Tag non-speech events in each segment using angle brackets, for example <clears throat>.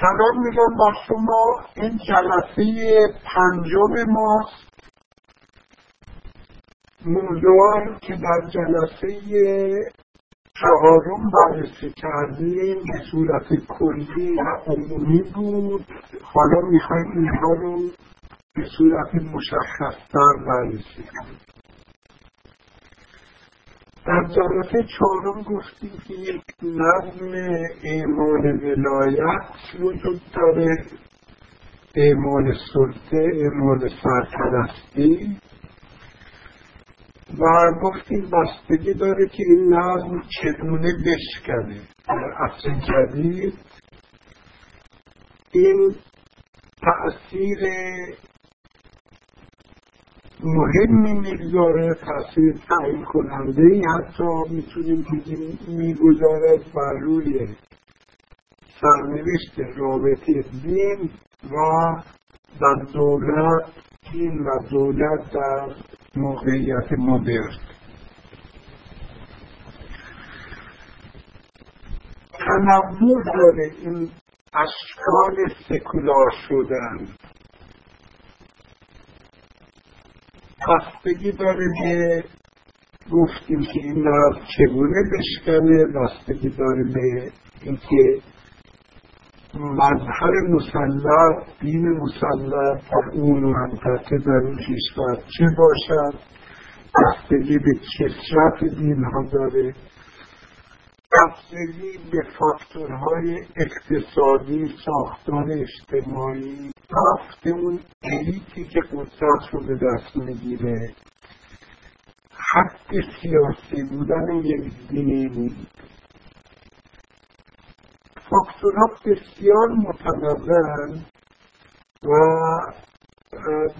سلام میگم با شما. این جلسه پنجم ماست. موضوع که در جلسه چهارم بررسی کردیم به صورت کلی و عمومی بود. حالا می‌خوایم اینها رو به صورت مشخصتر بررسی کنیم. در جلسه چهارم گفتیم که یک نظم اعمال ولایت وجود داره اعمال سلطه اعمال سرپرستی. و گفتیم بستگی داره که این نظم چگونه بشکنه. در اصل جدید این تأثیر مهمی می‌گذاره تاثیر تعیین کننده ای حتی می‌تونیم بگیم می‌گذارد بر روی سرنوشت رابطه دین و در دولت دین و دولت در موقعیت مدرن. تنوع داره این اشکال سکولار شدن. بستگی داره که گفتیم که این چگونه بشکنه بستگی داره به اینکه مظهر مسلح دین مسلح در اون منطقه در اون کشور چه باشد؟ بستگی به کسرت دین ها داره؟ بستگی به فاکتورهای اقتصادی ساختار اجتماعی رفت اون الیتی که قدرت رو به دست می‌گیره. حق سیاسی بودن یک دین فاکتورها بسیار متنوعن و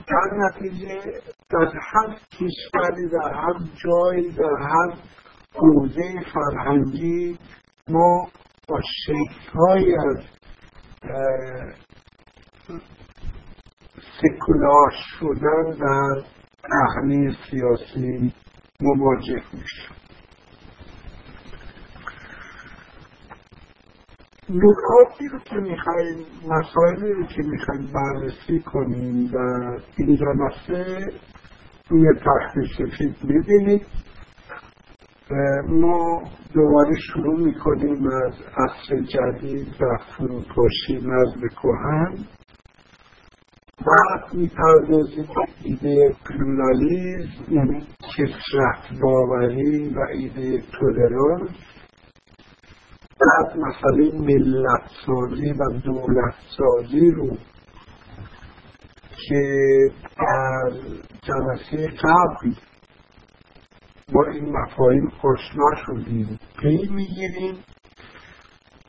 در نتیجه در هر کشوری در هر جایی در هر حوزه فرهنگی ما با شکلهایی از سکولار شدن در صحنه سیاسی مواجه میشیم نکاتی رو که می‌خوایم مسائلی رو که می‌خوایم بررسی کنیم و این جلسه روی تخت سفید می‌بینید ما دوباره شروع می‌کنیم از عصر جدید و فروپاشی نزد کهن. بعد می‌پردازیم ایده پلورالیزم یعنی کثرت باوری و ایده تولرانس بعد مسئله ملت سازی و دولت سازی رو که در جلسه قبل با این مفاهیم آشنا شدیم. پی می‌گیریم.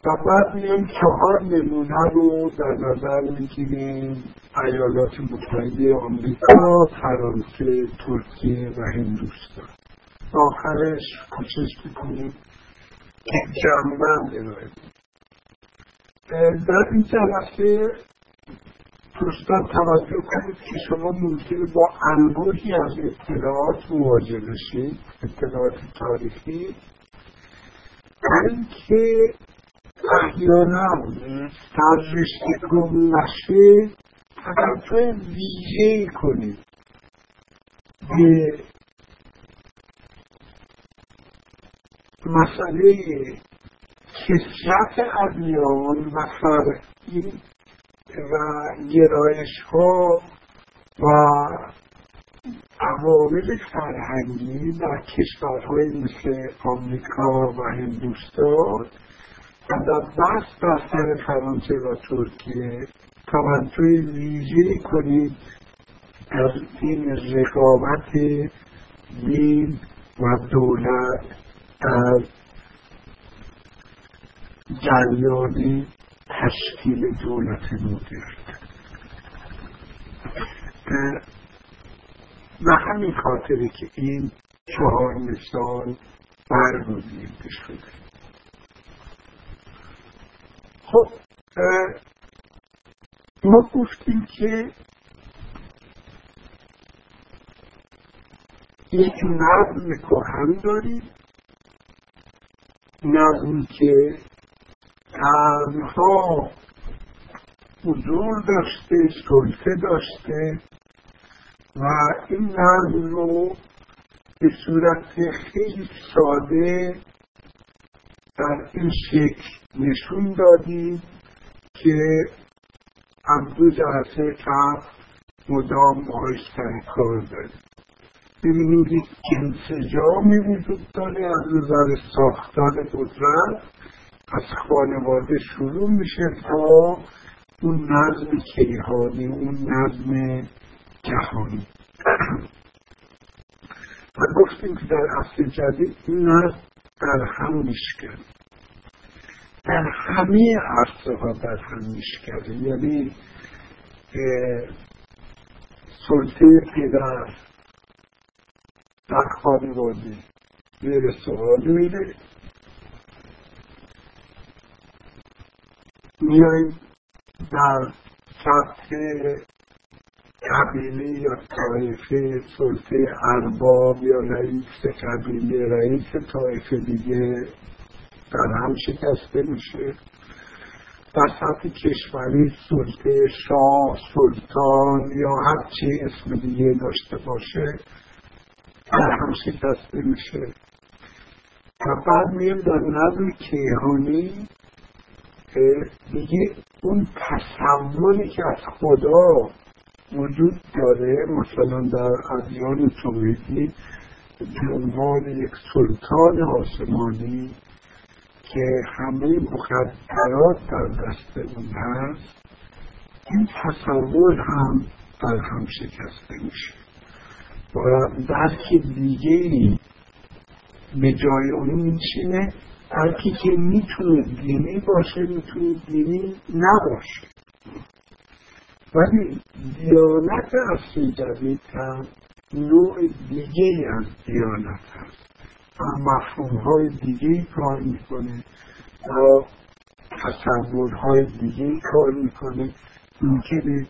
و بعد چهار نمونه رو در نظر می‌گیریم. ایالات متحده آمریکا فرانسه ترکیه و هندوستان. آخرش کوشش می‌کنیم که جمعبند ارائه در این جلسه دوستان توجه کنید که شما ممکنه با انبوهی از اطلاعات مواجه بشید اطلاعات تاریخی. اینکه احیانا سررشته گم نشه توجه ویژه کنید به مسئله کسرت ادیان و فرقی و گرایش ها و عوامل فرهنگی در کشورهای مثل آمریکا و هندوستان در بحث بستر فرانسه و ترکیه توجه ویژه کنید از این رقابت دین و دولت از جریان تشکیل دولت مدرن. و همین خاطره که این چهار مثال برگزیده شده. خب ما گفتیم که یک نظم کهن داریم. نظمی که قرنها حضور داشته سلطه داشته و این نظم رو به صورت خیلی ساده در این شکل نشون دادیم که از دو جلسه قبل مدام باهاش سر کار داریم ببینید انسجامی وجود داره از نظر ساختار قدرت از خانواده شروع میشه تا اون نظم کیهانی اون نظم جهانی. <clears throat> و گفتیم که در اصل جدید این نظم در هم میشکن در همه عرصه ها در هم میشکنه یعنی سلطه پدر در خانواده زیر سوال میره میایم در سطح قبیله یا طایفه سلطه ارباب یا رئیس قبیله رئیس طایفه دیگه در هم شکسته میشه. در سطح کشوری سلطه شاه سلطان یا هر چی اسم دیگه داشته باشه در هم شکسته میشه. و بعد میم در نظم کیهانی دیگه اون تصوری که از خدا وجود داره. مثلا در ادیان توحیدی به عنوان یک سلطان آسمانی که همه مقدرات در دست اون هست این تصور هم در هم شکسته میشه. و درک دیگه ای به جای اون میشینه درکی که می‌تونه دینی باشه می‌تونه دینی نباشه. ولی دیانت اصلی جدید هم نوع دیگه از دیانت هست. و مفهوم های دیگه کار می‌کنه. و تصورهای دیگه کار می‌کنه. ممکنه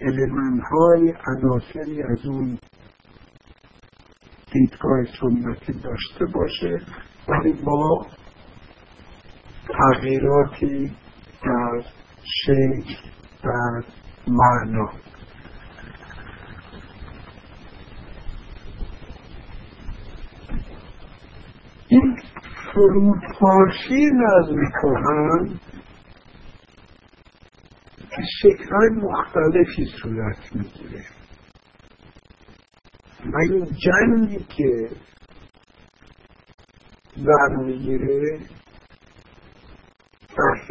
علمان های عناصری از اون دیدگاه سنتی داشته باشه ولی با تغییراتی در شکل در معنا این فروپاشی نظم کهن که شکلهای مختلفی صورت می‌گیره. و این جنگی که در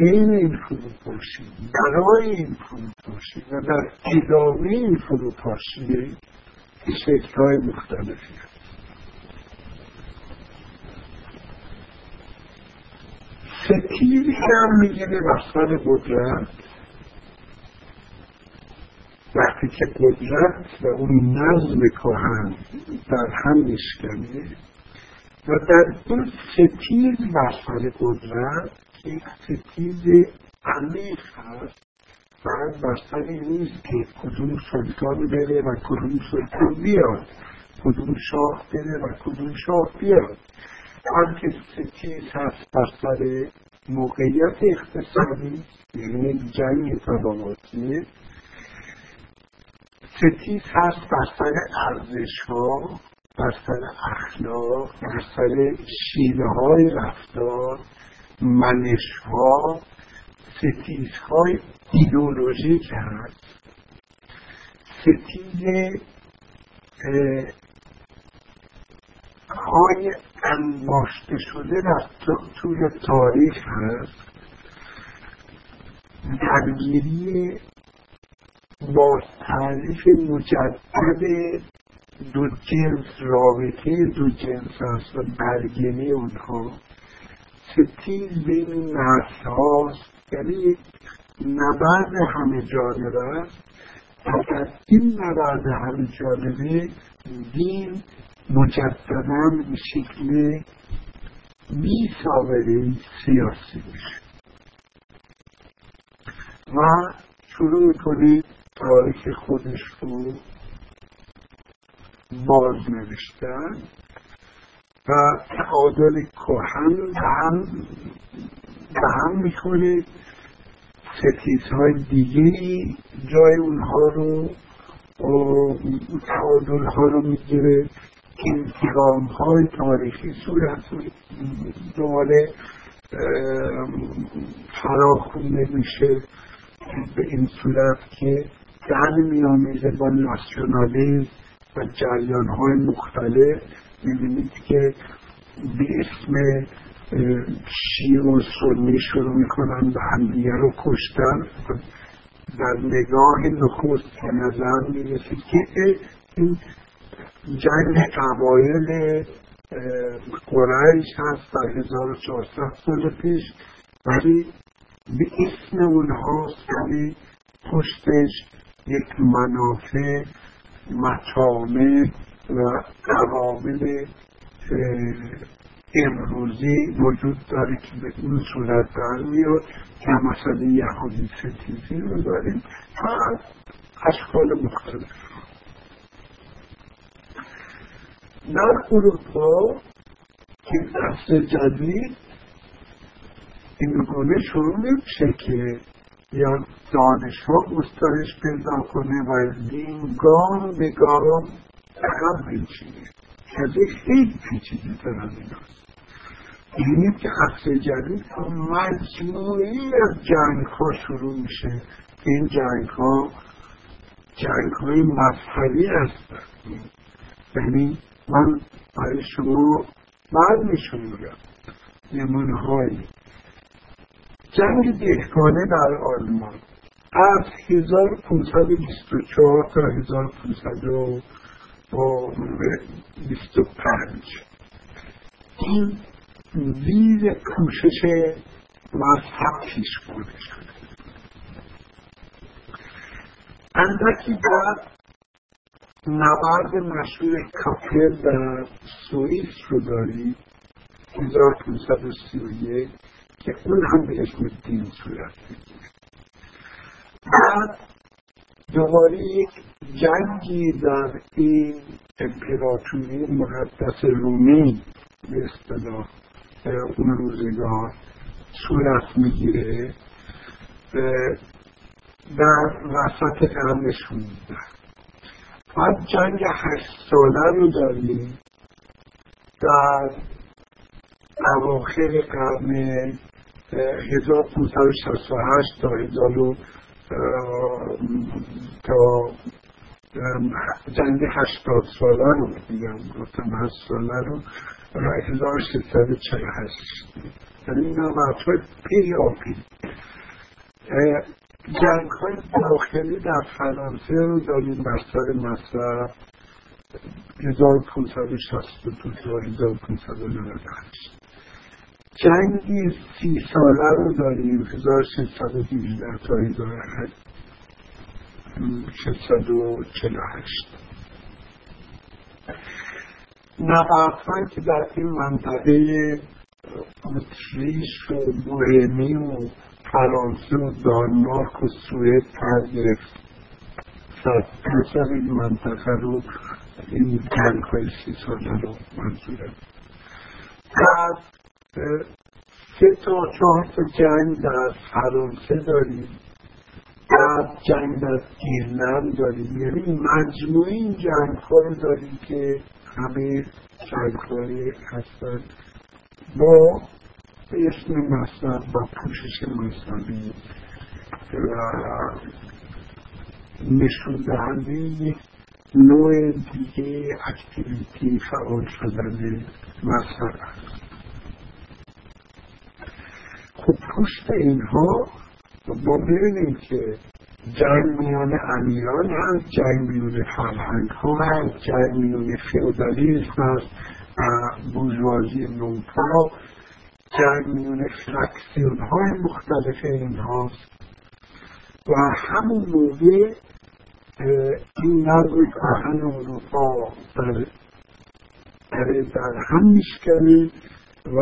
حین این فروپاشی برای این فروپاشی و در ادامه این فروپاشی شکلهای مختلفی. هست ستیری هم می‌گیره بستر قدرت وقتی که قدرت و اون نظم کهن در هم میشکنه و در اون ستیز بستر قدرت یک ستیز عمیق هست فقط بستری نیست که کدوم سلطان بره و کدوم سلطان بیاد. کدوم شاه بره و کدوم شاه بیاد. بلکه ستیز هست بر سر موقعیت اقتصادی یعنی جنگ طبقاتی ستیز هست بر سر ارزش ها بر سر اخلاق بر سر شیوه های رفتار منش ها ستیز های ایدولوژیک هست ستیز های انباشته شده در طول تاریخ هست. درگیری با تعریف مجدد دو جنس رابطه دو جنس هست و برگری اونها. ستیز بین نسل هاست یعنی نبرد همه جانبه است. در این نبرد همه جانبه دین مجددا به شکل بی سابقه سیاسی میشه. و شروع می‌کنید تاریخ خودش رو باز نوشتن و تعادل کهن هم به هم می‌کنه ستیزهای دیگه جای اونها رو تعادل ها رو می‌گیره. انتقام های تاریخی صورت دوباره فراخونده میشه به این صورت که در میامیزه با ناسیونالیزم و جریان های مختلف. می‌بینید که به اسم شیع و سنی شروع می‌کنن به همدیگه رو کشتن. در نگاه نخست به نظر می‌رسید که این جنگ قبایل قریش هست در 1400 سال پیش. ولی به اسم اونهاست ولی پشتش یک منافع مطامع و عوامل امروزی وجود داره که به این صورت در میاد که مثلا یهودی ستیزی رو داریم و اشکال مختلف. در اروپا که دست جدید این گونه شروع نمیشه که یا دانشها گسترش پیدا کنه و دین گام به گام عقب بنشینه که خیلی پیچیده تر از ایناست اینه که عصر جدید مجموعی از جنگ ها شروع میشه. این جنگ ها جنگ های مذهبی هستن یعنی من برای شما بعد میشون میگم. نمونه های جنگ دهکانه در آلمان. از 1524 تا 1525 این زیر کوشش مذهب پیش برده شده اندکی بعد نبرد مشهور کاپل در سوئیس رو داریم 1531 که اون هم به اسم دین صورت می‌گیره بعد دوباره یک جنگی در این امپراتوری مقدس رومی به اصطلاح اون روزگار صورت می‌گیره در وسط قرن شونزده بعد جنگ هشت ساله رو داریم در اواخر قرن 1568 تا 1000 تا جنگ هشتاد ساله رو میگم. گفتم هشت ساله رو. و 1648 یعنی این های پی جنگ های داخلی در فرانسه رو داریم بر سر مصرف. 1562 تا 1598 جنگی سی ساله رو داریم 1618 تا 1648 نبردهایی که در این منطقه اتریش و بوهمی و فرانسه و دانمارک و سوئد پر گرفت. این منطقه رو این جنگ های سی ساله رو منظورم. بعد سه تا چهار تا جنگ در فرانسه داریم. بعد جنگ در ایرلند داریم. یعنی مجموعی این جنگ ها رو داریم که همه جنگهای هستن با اسم مصنب و پوشش مصنبی و نشون دهنده نوع دیگه اکتیویتی فعال شدن مصنب است خب پشت اینها ما ببینیم که جنگ میان امیران هست جنگ میان فرهنگ ها هست جنگ میان فیودالیسم هست بوجوازی نوپا جنگ میان فرکسیون های مختلف این هاست و همون موقع این نظر کهن اروپا در هم میشکنه و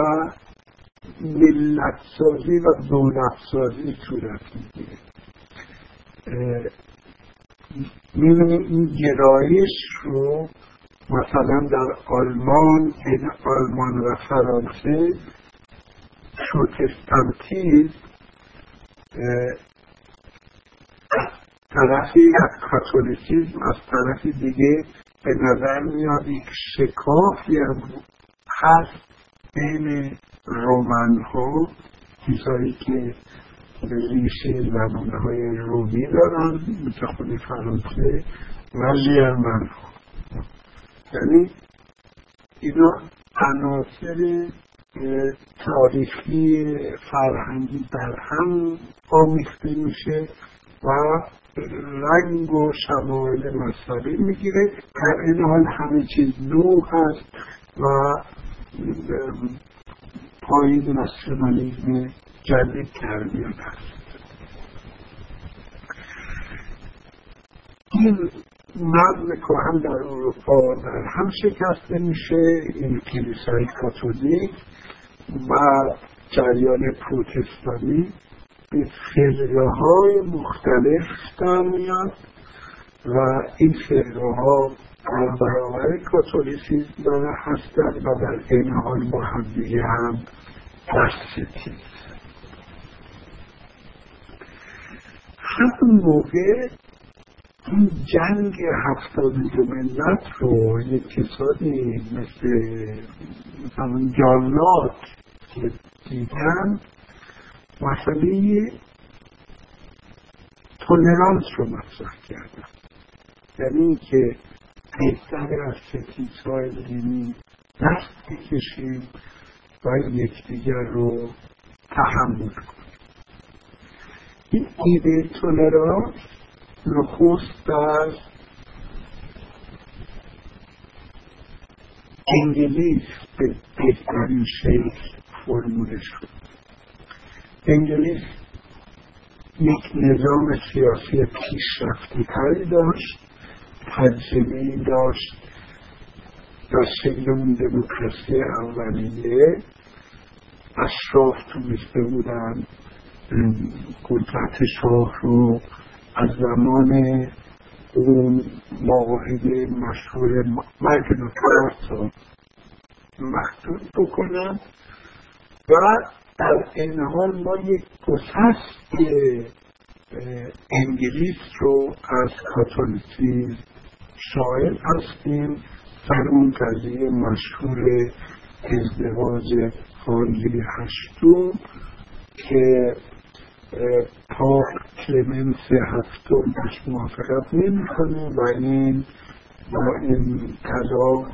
ملت سازی و دولت سازی صورت می‌گیره. می‌بینیم این گرایش رو مثلا در آلمان آلمان و فرانسه پروتستانتیز طرفی از کاتولیسیزم از طرف دیگه به نظر میاد یک شکافی هم هست بین رومن ها چیزهایی که ریشه زبانه های رومی دارن مثل خود فرانسه و ژرمن ها یعنی اینا عناصر تاریخی فرهنگی در هم آمیخته میشه و رنگ و شمایل مذهبی می‌گیره. در این حال همه چیز نو هست و پایین ناسیونالیزم جدید تربیت هست این نظم کهن در اروپا در هم شکسته میشه این کلیسای کاتولیک و جریان پروتستانی. به فرقه های مختلف در میاد و این فرقه ها در برابر کاتولیسیزم هستند و در این حال با همدیگه هم دست همون موقع این جنگ هفتاد دو ملت رو یک کسانی مثل مثلا جالات که دیدن مسئله تولرانس رو مطرح کردن. یعنی که بهتر از ستیزهای دینی دست بکشیم و یکدیگر رو تحمل کنیم. این ایده تولرانس نخست در انگلیس به بهترین شکل فرموله شد. انگلیس یک نظام سیاسی پیشرفتی تری داشت. تجربه داشت. در اون دموکراسی اولیه. اشراف تونسته بودن. قدرت شاه رو از زمان اون معاهده مشهور مرگ نوترات محدود بکنن و در این حال ما یک گسست انگلیس رو از کاتولیسیزم شاعر هستیم در اون قضیه مشهور ازدواج خانجی هشتم که پاپ کلمنس هفتم بهش موافقت نمی‌کنه و این با این طلاق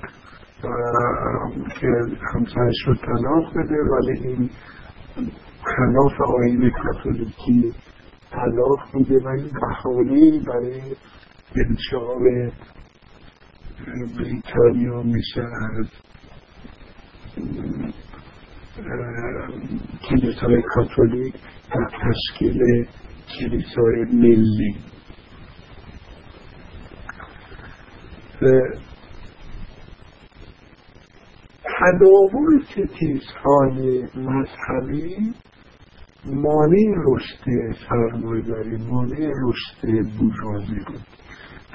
که همسرش رو طلاق بده ولی این خلاف آین کاتولیکی طلاق میده. و این بحالی برای انشاب بریتانیا میشه از کلیسای کاتولیک در تشکیل کلیسای ملی. تداول ستیزهای مذهبی مانع رشد سرمایهداری مانع رشد بورژوازی بود.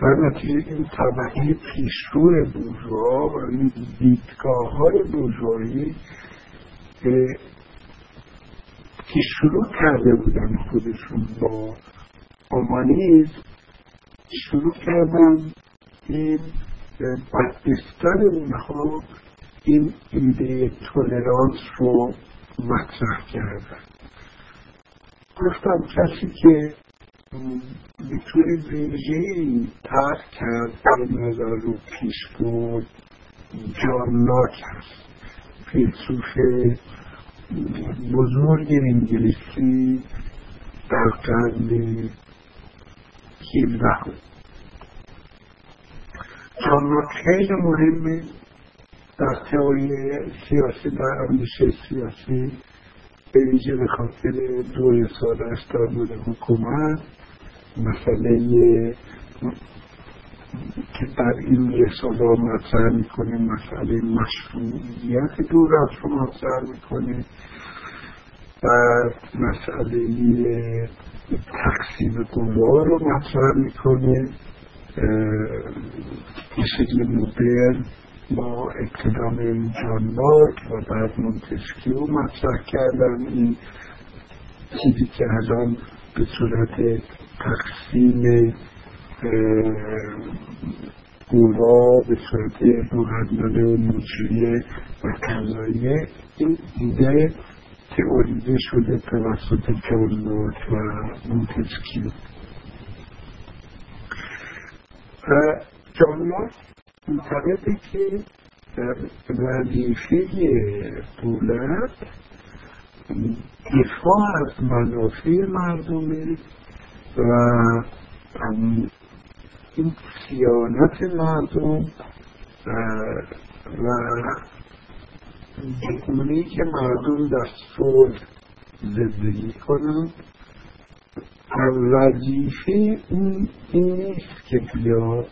در نتیجه این طبقه پیشرو بورژوا و این دیدگاه های بورژوایی که شروع کرده بودن خودشون با اومانیزم شروع کردن این بدبستر اونها این ایده تولرانس رو مطرح کردن. گفتم کسی که می‌تونه ویژه ترک کرد به نظر رو پیش بود جان لاک هست فیلسوف بزرگ انگلیسی در قرن هیلده جان لاک خیلی مهمه در تئوری سیاسی در اندیشه سیاسی به ویژه به خاطر دو رسالهاش در مورد حکومت مسئله که در این رساله مطرح می‌کنه مسئله مشروعیت دولت رو مطرح می‌کنه. و مسئله تقسیم قوا رو مطرح می‌کنه. به شکل مدرن با اقتدام جان و بعد مونتسکیو مطرح کردن. این چیزی که الان به صورت تقسیم قوا به صورت مقدمه و مجریه و قضایه این ایده تئوریزه شده توسط جان و مونتسکیو جان معتقده که وظیفه دولت دفاع از منافع مردمه. و این سیانت مردم و بگونه که مردم در صلح زندگی کنند وظیفه این نیست که بیاد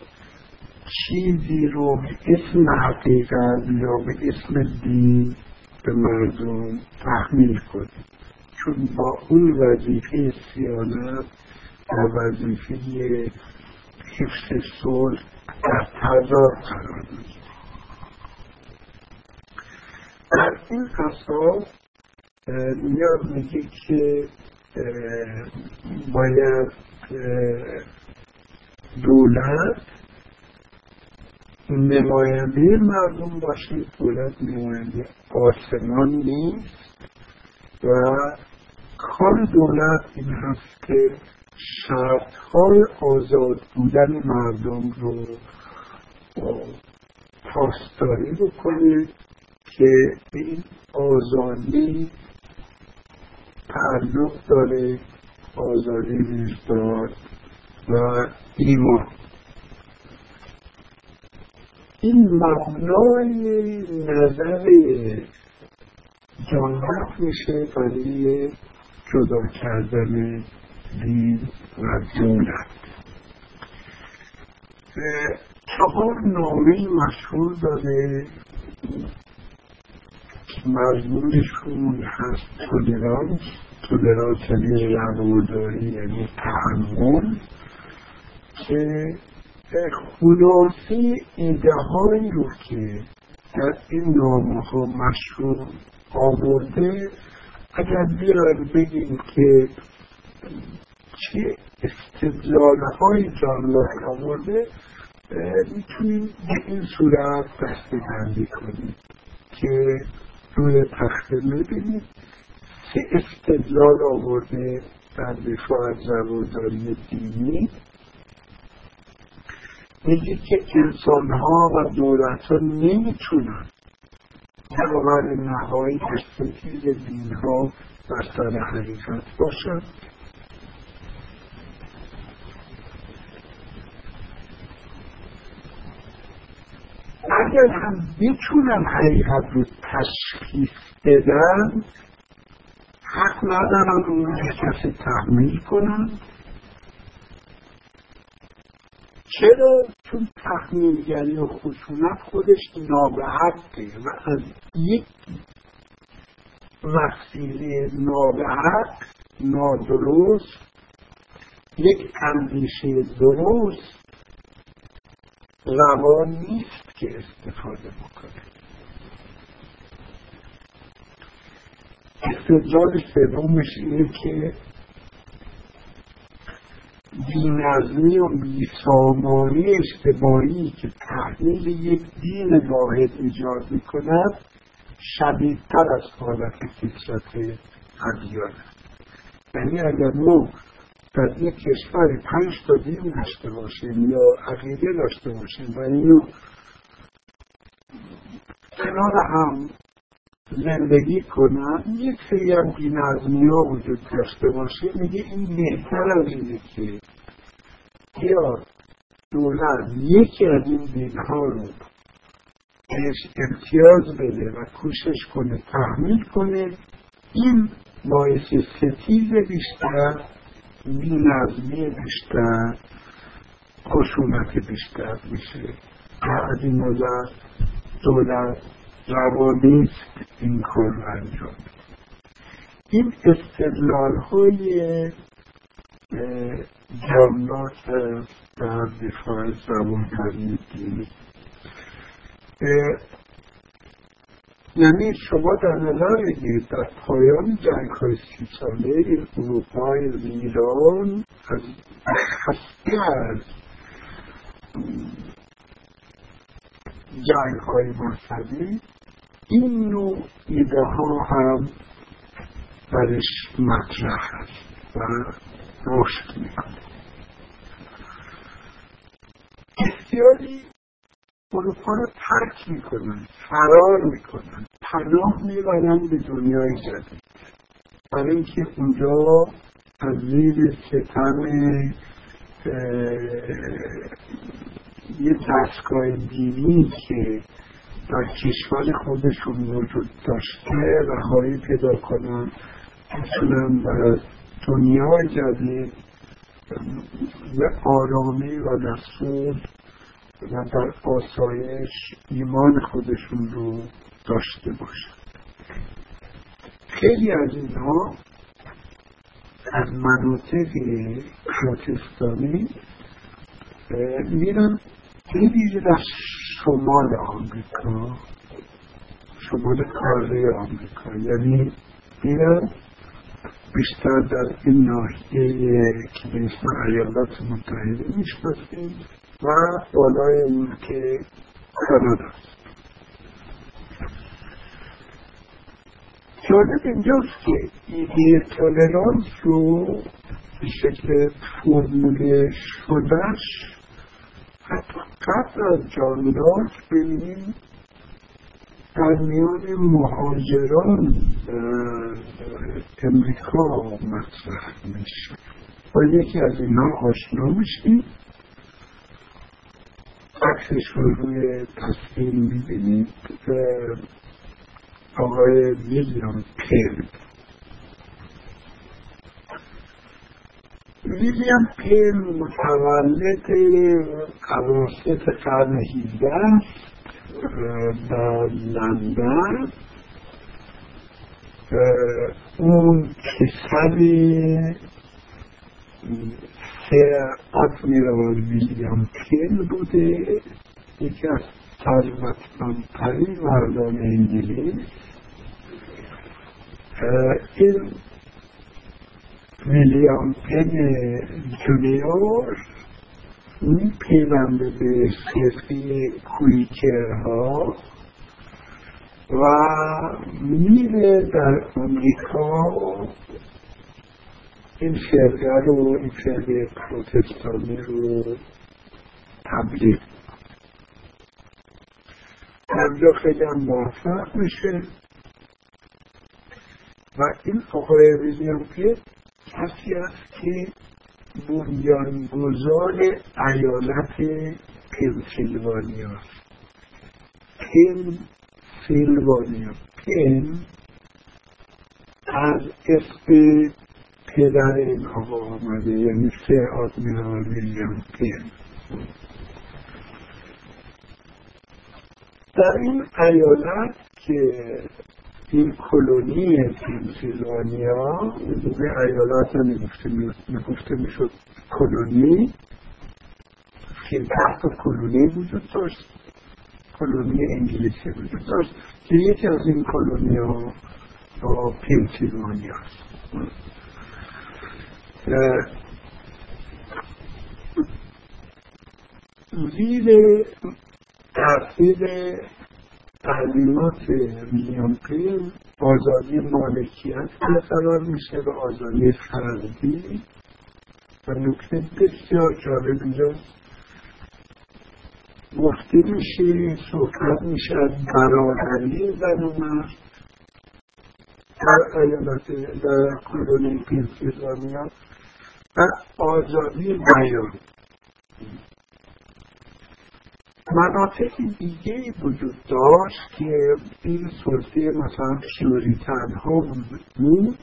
چیزی رو به اسم حقیقت یا به اسم دین به مردم تحمیل کنه. چون با اون وظیفه سیانت و وظیفه حفظ صلح در تضاد قرار در این اساس میاد میگه که باید دولت نماینده مردم باشه. دولت نماینده آسمان نیست و کار دولت این هست که شرطهای آزاد بودن مردم رو پاسداری بکنه که این آزادی تعلق داره آزادی وجدان و ایمان. این مبنای نظر جانت میشه برای جدا کردن دین و دولت چهار نامه مشهور داره که مضمونشون هست. تولرانس. تولرانس یعنی رواداری یعنی تحمل. که خلاصه ایده هایی رو که در این نامه ها مشهور آورده. اگر بیان بگیم که چه استدلال های جانلای آورده می‌تونیم به این صورت دسته بندی کنیم که روی تخته می‌بینید چه استدلال آورده در دفاع از رواداری دینی. میگه که انسان ها و دولت ها نمی‌تونن باور نهایی ستیز دین ها بر سر حقیقت باشند اگر هم بتونن حقیقت رو تشخیص بدن حق ندارن اون رو کسی تحمیل کنن چرا؟ چون تحمیلگری و خشونت خودش نابحقه و از یک وسیله نابحق نادرست یک اندیشه درست روا نیست. که استفاده بکنه. استدلال سومش اینه که بینظمی و بیسامانی اجتماعی که تحلیل یک دین واحد ایجاد می‌کند شدیدتر از حالت فطرت ادیان یعنی اگر ما در یک کشور پنج تا دین داشته باشیم یا عقیده داشته باشیم و اینو کنار هم زندگی کنن یک سری هم بینظمی ها وجود داشته باشه میگه این بهتر از اینه که یا دولت یکی از این دین ها رو بهش امتیاز بده و کوشش کنه تحمیل کنه این باعث ستیز بیشتر بینظمی بیشتر خشونت بیشتر میشه. و از این نظر دولت روانیست این کار انجام این استدلال های جملات در دفاع زبانگری دینی یعنی شما در نظر بگیرید در پایان جنگ های سی ساله اروپای ایران از خسته از جنگ های مذهبی این نوع ایده ها هم برش مطرح است و رشد می‌کنه. بسیاری اروپا رو ترک می‌کنن فرار می‌کنن پناه می‌برن به دنیای جدید. برای اینکه اونجا از زیر ستم یه دستگاه دینی که در کشور خودشون وجود داشته رهایی پیدا کنن می‌تونن در دنیای جدید به آرامی و نسود و در آسایش ایمان خودشون رو داشته باشن. خیلی از اینها از مناطق پروتستانی میرن خیلی در شمال آمریکا شمال کاره آمریکا. یعنی میرن بیشتر در این ناحیه که به اسم ایالات متحده می‌شناسیم و بالای این که کانادا است. جالب اینجاست که ایده تولرانس رو به شکل فرموله شدهش قبل از جان لاک ببینیم در میان مهاجران امریکا مطرح میشه. با یکی از اینها آشنا میشیم. عکسش رو روی تصویر می‌بینید آقای ویلیام پیل ویلیام پیل متولد قواسط قرن هیده در لندن. اون پسری سر آدمیرال ویلیام پیل بوده. یکی از ثروتمندترین مردان انگلیس. این ویلیام پن جونیور میپیونده به فرقه کویکرها و میره در امریکا این فرقه رو این فرقه پروتستانی رو تبلیغ. اونجا خیلی هم موفق میشه. و این آقای ویلیام پیت کسی که بنیانگذار ایالت پنسیلوانیا. پنسیلوانیا. پن از اسم پدر این آقا آمده یعنی سه آدمیرال ویلیام پن. در این ایالت که این کلونی پنسیلوانیا به ایالات نگفته می‌شد کلونی. که ده کلونی وجود داشت. کلونی انگلیسی وجود داشت. که یکی از این کلونی ها با پنسیلوانیا زیر تاثیر تعلیمات پین آزادی مالکیت برقرار میشه و آزادی فردی و نکته بسیار جالب اینجاست گفته میشه صحبت میشه از برادری زن و مرد. در ایالات در کلونی پنسیلوانیا و آزادی بیان. مناطق دیگه وجود داشت که این سلطه مثلا پیوریتن ها بود.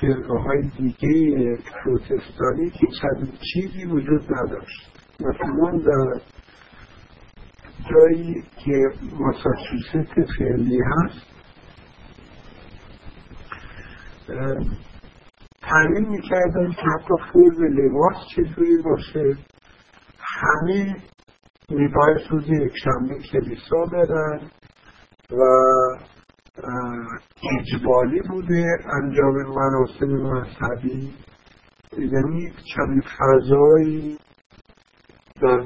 فرقه های دیگه پروتستانی که چند چیزی وجود نداشت. مثلا در جایی که ماساچوست فعلی هست تعمین می‌کردن که حتی فرم لباس چجوری باشه. همه میباید روز یک شنبه کلیسا برن و اجبالی بوده انجام مناسب مذهبی. یعنی چند فضایی در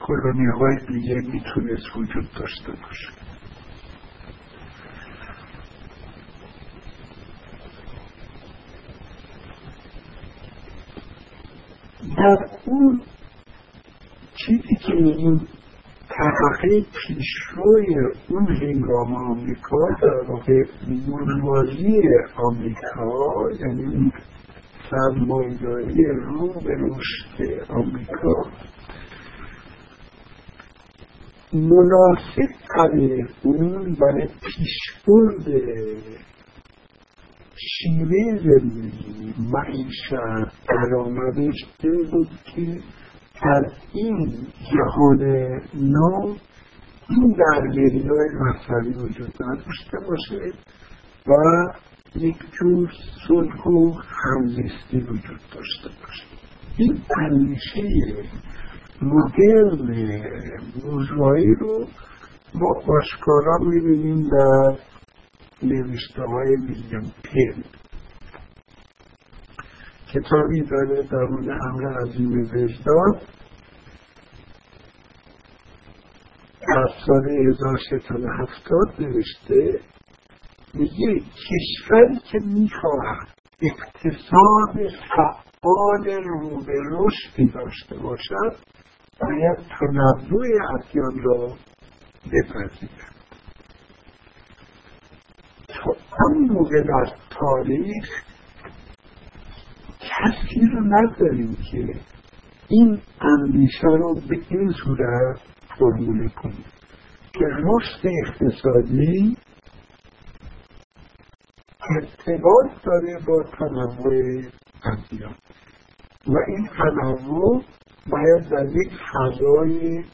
کلونی های دیگه می‌تونست وجود داشته باشه. در اون چیزی که این طبقه پیشروی اون هنگام آمریکا در واقع بورژوازی آمریکا یعنی اون سرمایه‌داری رو به رشد آمریکا مناسب برای اون برای پیشبرد شیوه زندگی معیشت درآمدش بود که در این جهان نو این درگیری های مذهبی وجود نداشته باشه و یک جور صلح و همزیستی وجود داشته باشه. این اندیشه مدرن بورژوایی رو ما آشکارا می‌بینیم در نوشته های ویلیام پل کتابی داره در مورد امر عظیم وجدان در سال 1670 نوشته میگه کشوری که می‌خواهد اقتصاد فعال رو به رشدی داشته باشد باید تنوع ادیان را بپذیرد. تا آن موقع در تاریخ کسی رو نداریم که این اندیشه رو به این صورت فرموله کنیم. که رشد اقتصادی ارتباط داره با تنوع ادیان. و این تنوع باید در یک فضای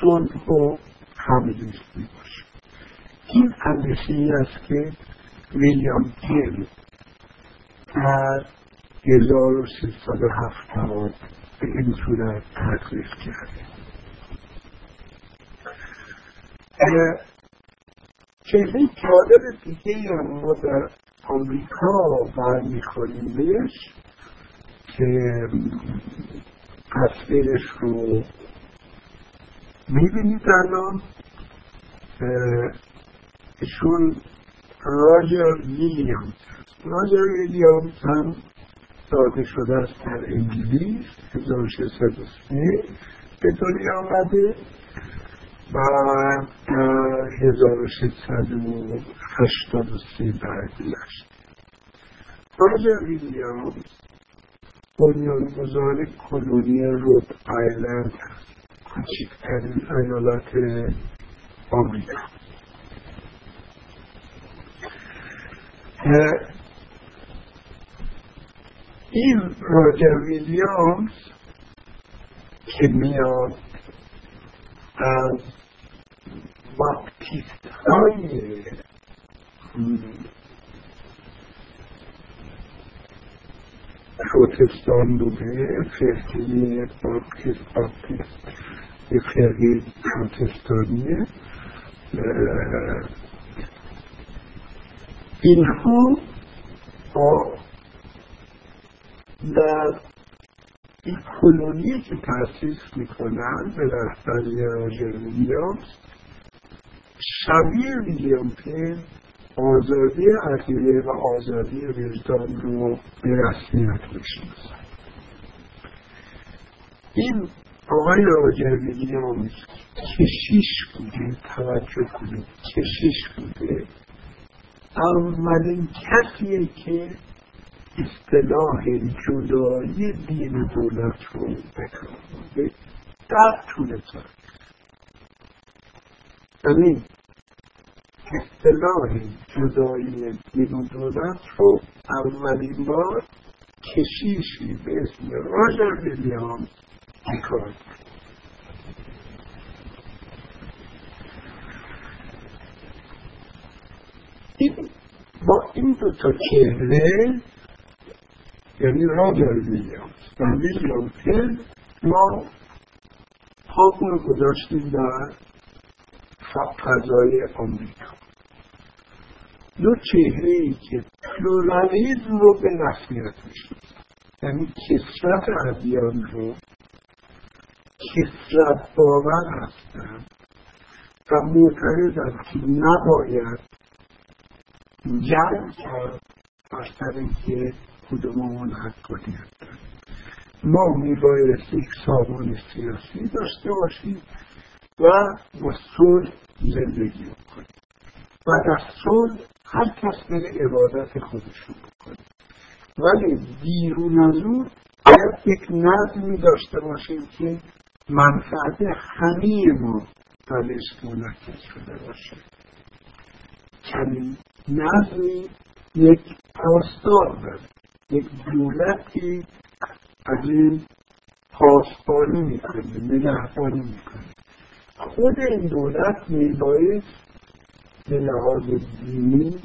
صلح و همزیستی باشه. این اندیشه ای است که ویلیام تیل در 1370 به این صورت تدریس کرده چهره جالب دیگه ما در آمریکا برمیخوریم بهش که تصویرش رو می‌بینید الان. ایشون راجر ویلیامز. راجر ویلیامز هم داده شده است در انگلیس 1603 به دنیا آمده و 1683 برگشت راجر ویلیامز بنیانگذار کلونی رود آیلند هست کوچکترین ایالات آمریکا. این راجر ویلیامز که میاد از باپتیست های پروتستان بوده فرقه باپتیست باپتیست. یه فرقه پروتستانیه. اینها در این کلونی که تاسیس می‌کنن به رهبری راجر ویلیامز شبیه ویلیام پین آزادی عقیده و آزادی وجدان رو به رسمیت می‌شناسن این آقای راجر ویلیامز کشیش بوده توجه کنید کشیش بوده. اولین کسیه که اصطلاح جدایی دین و دولت رو بکنه در طول تاریخ یعنی اصطلاح جدایی دین و دولت رو اولین بار کشیشی به اسم راجر ویلیام کار این با این دو تا چهره یعنی راجر ویلیامز و ویلیام پن ما پا رو گذاشتیم در فضای آمریکا. دو چهره ای که پلورالیزم رو به رسمیت می‌شناسن یعنی کثرت ادیان رو کثرت باور هستن و معتقدن که نباید جنگ کرد بر سر اینکه کدوممون حقانیت داریم ما میبایست یک سامان سیاسی داشته باشیم و با صلح زندگی کنیم و در صلح هر کس بره عبادت خودشون بکنه. ولی بیرون از اون باید یک نظمی داشته باشیم که منفعت همه ما درش منعکس شده باشه. چنین نظمی یک پاسدار داره یک دولتی از این پاسبانی می‌کنه نگهبانی می‌کنه. خود این دولت میبایست به لحاظ دینی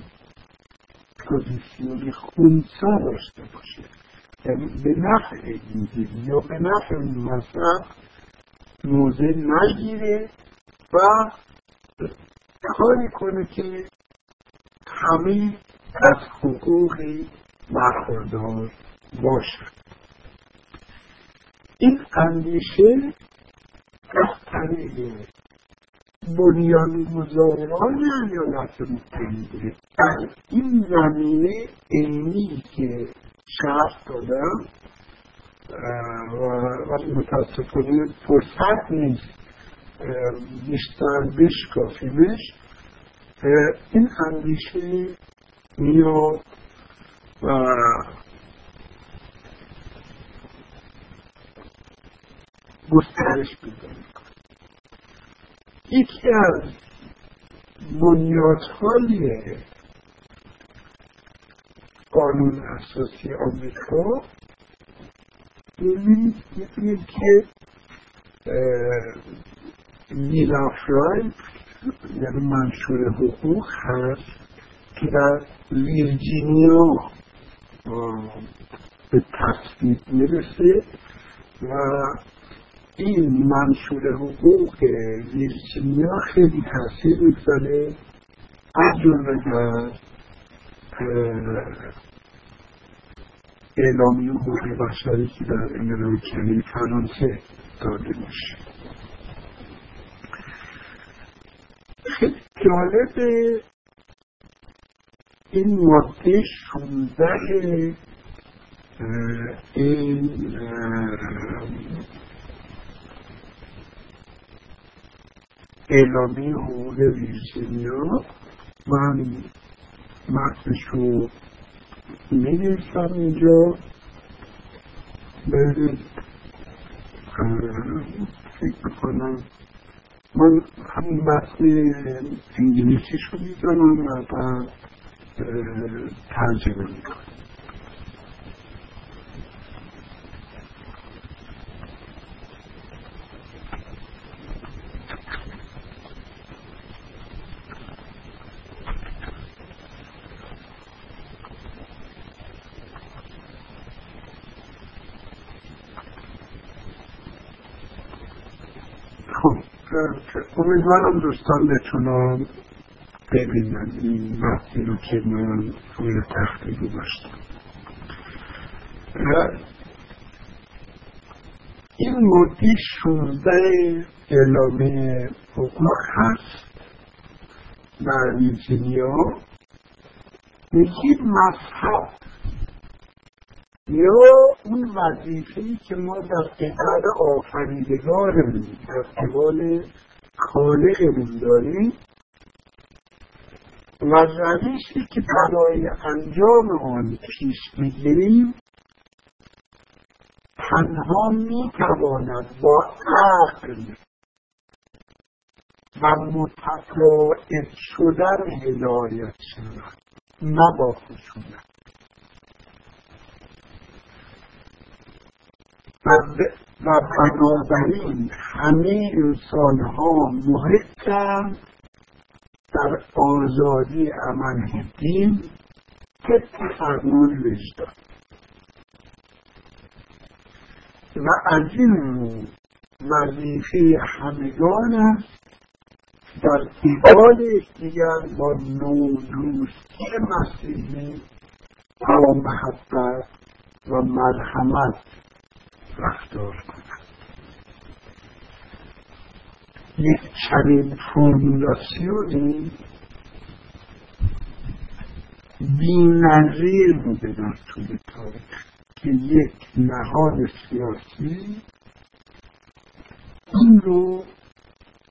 پوزیسیونی خونسا داشته باشه. یعنی به نفع این یا به نفع این مذهب موضع نگیره و کاری کنه که همه از حقوقی برخوردار باشد این اندیشه از طریق بنیانگذاران ایالات متحده. در این زمینه عینی که شرح دادم و متاسفانه فرصت نیست بیشتر بشکافیمش این اندیشه میاد و گسترش پیدا یکی از بنیادهای قانون اساسی آمریکا ببینید که میل رایت یعنی منشور حقوق هست که در ویرجینیا به تصویب می‌رسه و این منشور حقوق ویرجینیا خیلی تاثیر می‌گذاره از جمله در اعلامی حقوق بشری که در امریکایی فرانسه داده میشه. خیلی جالب این ماده شونزده این اعلامی حقوق ویرجینیا من متنش رو می اینجا برید فکر کنم من همین متن انگلیسیش رو می‌زنم و ترجمه می‌کنم امیدوارم دوستان بتونم ببینن این متنی رو که من روی تخته گذاشتم. این مدی شونزده اعلامه حقوق هست. در ویرجینیا میگه مذهب. یا اون وظیفه که ما در قبل آفریدگارمون در قبال خالقمون داریم؟ و روشی که برای انجام آن پیش می‌گیریم تنها می‌تواند با عقل و متقاعد شدن هدایت شود نه با خشونت. و بنابراین همه انسان ها محقن در آزادی عمل دین طبق فرمان وجدان. و از این وظیفه همگان است در قبال یکدیگر با نودوستی مسیحی با محبت و مرحمت رفتار کنند. یک چنین فرمولاسیونی بینظیر بوده در طول تاریخ که یک نهاد سیاسی این رو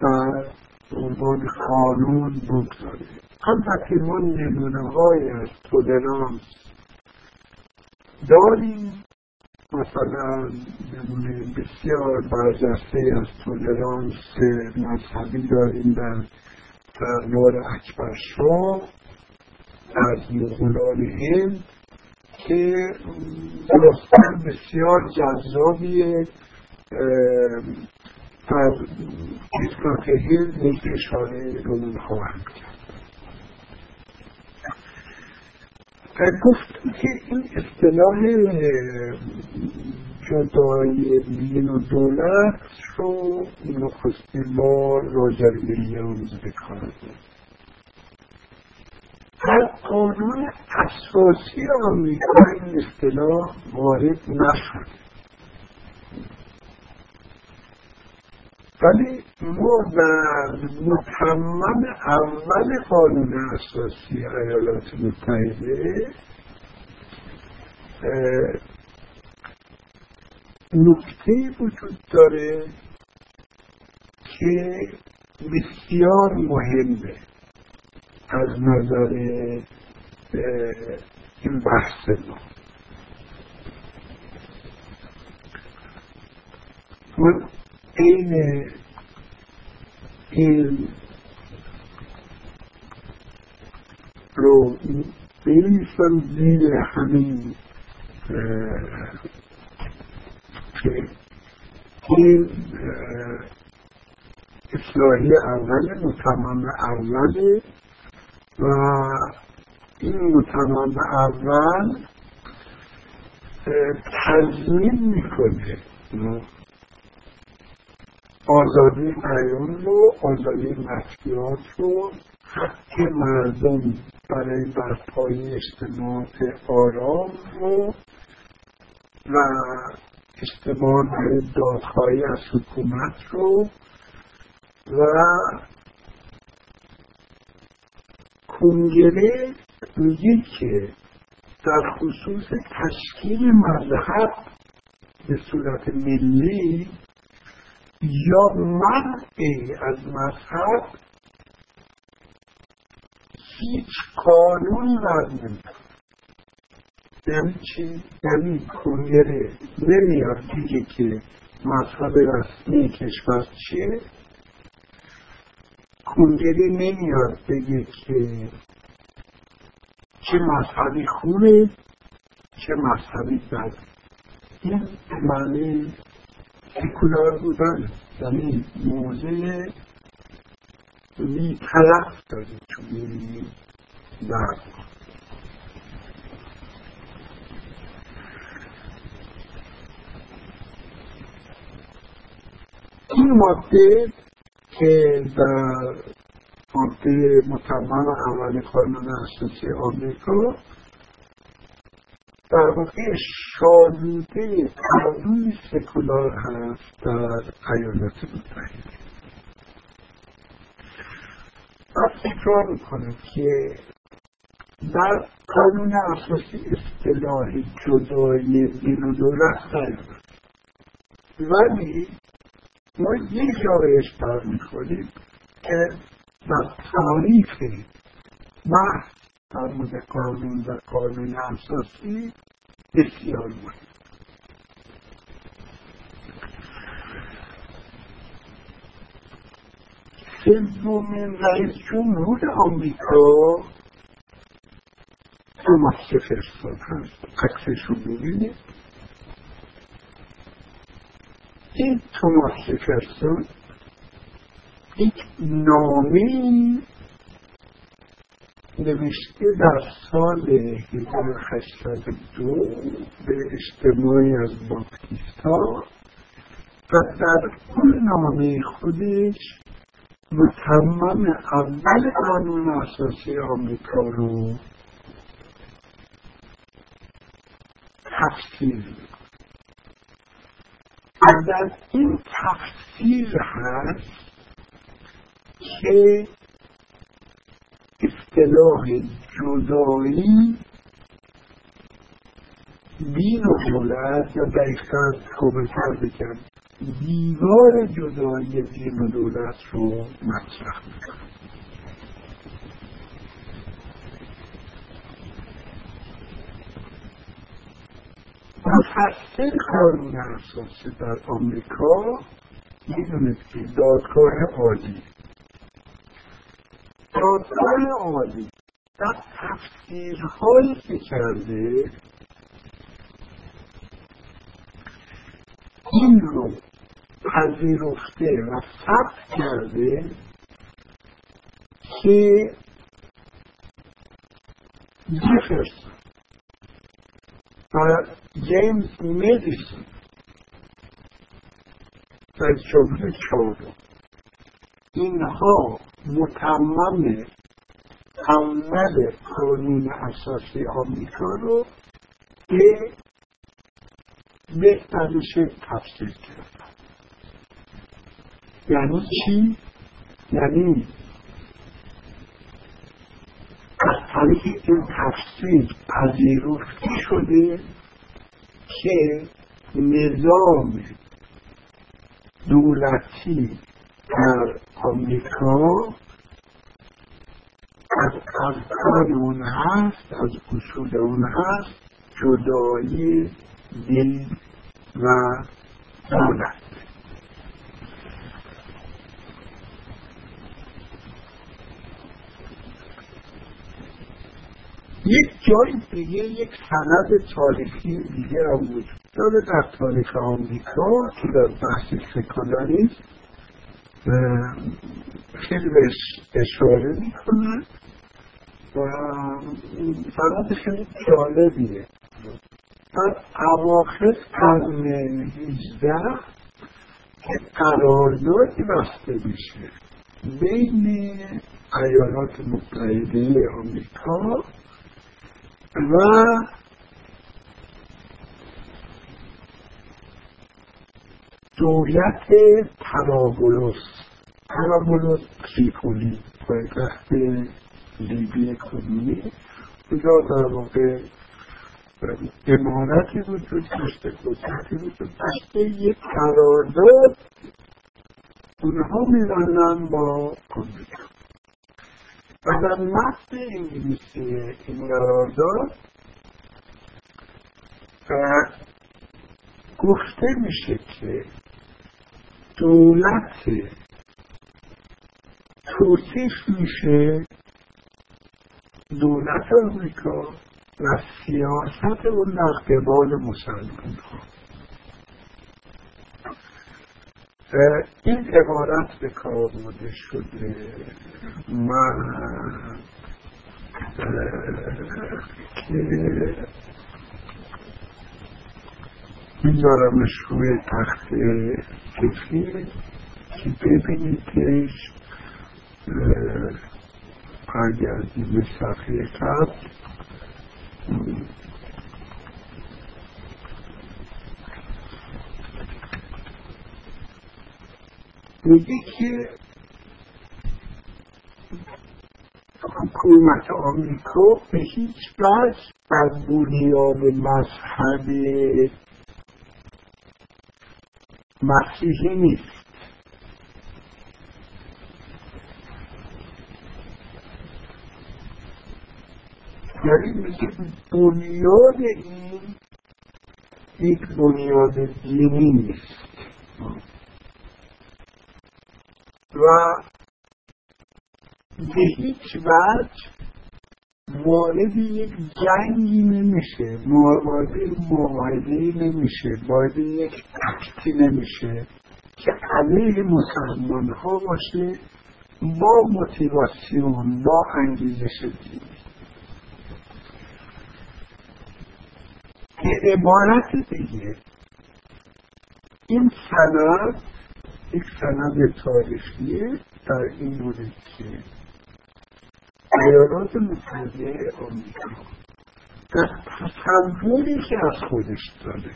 در عنوان قانون بگذاره. البته ما نمونه های از تولرانس داریم. مثلا بسیار برجسته از تولرانس مذهبی داریم در سرنار اکبر شاه از مغولان هند که داستان بسیار جذابیه در دیسکات هند یک اشاره رو خواهم کرد. گفت که این اصطلاح جدای دین و دولت رو نخستین بار راجر ویلیامز بکار در قانون اساسی آمریکا این اصطلاح وارد نشد. ولی ما در متمم اول قانون اساسی ایالات متحده نکته وجود داره که بسیار مهمه از نظر این بحث ما. من این این رو بنویسم زیر همین که این اصلاحی اول متمم اوله و این متمم اول تضمین می‌کنه. آزادی بیان رو آزادی مطبوعات رو حق مردم برای برپایی اجتماعات آرام رو و اجتماع برای دادخواهی از حکومت رو و کنگره میگه که در خصوص تشکیل مذهب به صورت ملی یا منعی از مذهب هیچ قانون لازم یعنی چی؟ یعنی کنگره نمیاد دیگه که مذهب رسمی کشور چیه؟ کنگره نمیاد بگه که چه مذهبی خوبه چه مذهبی بد. این معنی سکولار بودن یعنی موضع بی طرف داری تو این در این ماده که در ماده متمم اول قانون اساسی آمریکا در واقع شالوده قانون سکولار هست در ایالات متحده و تکرار می‌کنم که در قانون اساسی اصطلاح جدای دین و دولت ولی ما یک جایش می‌کنیم که در تاریخ محض در مورد قانون و قانون اساسی بسیار مهم. سومین رئیس جمهور آمریکا توماس جفرسون هست عکسش رو ببینید این توماس جفرسون یک نامه نوشته در سال 1802 به اجتماعی از باپتیستا و در اون نامه خودش متمم اول قانون اساسی آمریکا رو تفسیر و در این تفسیر هست که اصطلاح جدایی دین و دولت یا دقیقا کاملتر بگم دیوار جدایی دین و دولت رو مطرح می‌کنه. مفصل قانون اساسی در آمریکا می‌دونید که دادگاه عالی دادگاه عالی در تفسیرهایی که کرده این رو پذیرفته و ثبت کرده که جفرسون و جیمز مدیسون در جمله چهارم اینها متمم عمل قانون اساسی آمریکا رو به بهترین شکل تفسیر کردن یعنی چی؟ یعنی از طریق این تفسیر پذیرفته شده که نظام دولتی در آمریکا از ارکان اون هست از اصول اون هست جدایی دین و دولت. یک جای دیگه یک سند تاریخی دیگه هم وجود داره در تاریخ آمریکا که در بحث سکولاریسم خیلی بهش اشاره می‌کنن و سند خیلی جالبیه. در اواخر قرن هیجده که قراردادی بسته میشه بین ایالات متحده آمریکا و دولت ترابلوس ترابلوس تریپولی پایتخت لیبی کنونی اونجا در واقع امارتی وجود داشته قدرتی وجود داشته. یک قرارداد اونها می‌زنن با آمریکا و در متن انگلیسی این قرارداد گفته میشه که دولت توصیف میشه دولت آمریکا و سیاست اون در قبال مسلمان ها این عبارت به کار برده شده من که میذارمش روی تخت کسی که ببینیدش برگردیم به صفحه قبل. میگه که حکومت آمریکا به هیچ وجه بر بنیاد مذهب مسیحی نیست. یعنی میگه بنیاد این یک بنیاد دینی نیست. و به هیچ وجه وارد یک جنگی نمیشه. وارد معاهده نمیشه. وارد یک اکتی نمیشه که علیه مسلمان ها باشه با موتیواسیون با انگیزش دینی به عبارت دیگه این سند یک سند تاریخیه در این بوده که ایالات متحده آمریکا در تصوری که از خودش داره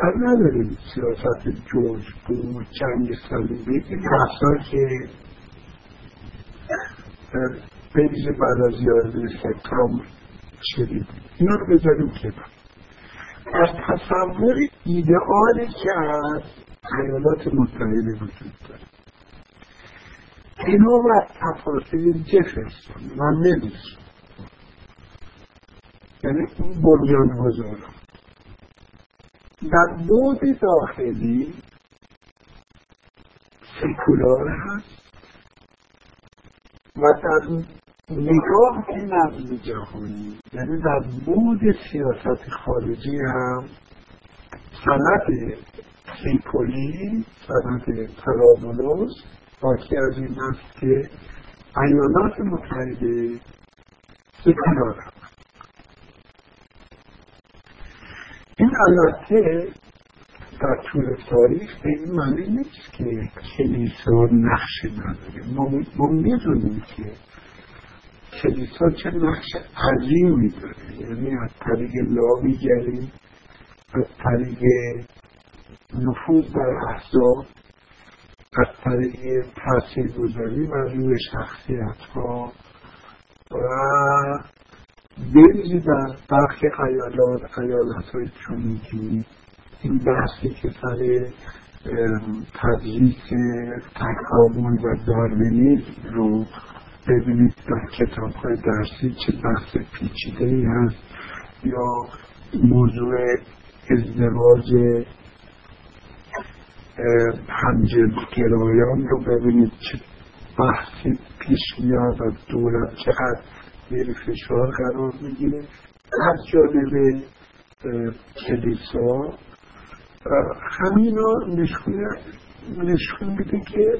کار نداریم سیاست جورج بود صلیبی. این بحثا که بریز بعد از یازده سپتامبر شدید اینا رو بذاریم کنار. از تصور ایدئالی که از ایالات متحده وجود داره. اینو و تفاصیل جفرسون. من نمی‌دونم. یعنی این بنیان گذارم در بود داخلی سکولار هست و در نگاه نظم جهانی یعنی در بود سیاست خارجی هم سند سیپولی سند ترابلوس باکی از این است که ایالات متحده سکولار هم این البته در طول تاریخ به این معنی نیست که کلیسا نقش نداره. ما می‌دونیم که کلیسا چه نقش عظیمی داره. یعنی از طریق لاویگری از طریق نفوذ در احزاب از طریق تاثیر گذاری بر روی شخصیت ها و بریزی در برخی ایالات ایالت های چون این بحثی که سر تدریس تکامل و داروینیزم رو ببینید در کتاب های درسی چه بحث پیچیده ای هست یا موضوع ازدواج همجنسگرایان رو ببینید چه بحثی پیش میاد و دولت چقدر زیر فشار قرار می‌گیره. از جانب کلیسا. همینا نشون میده که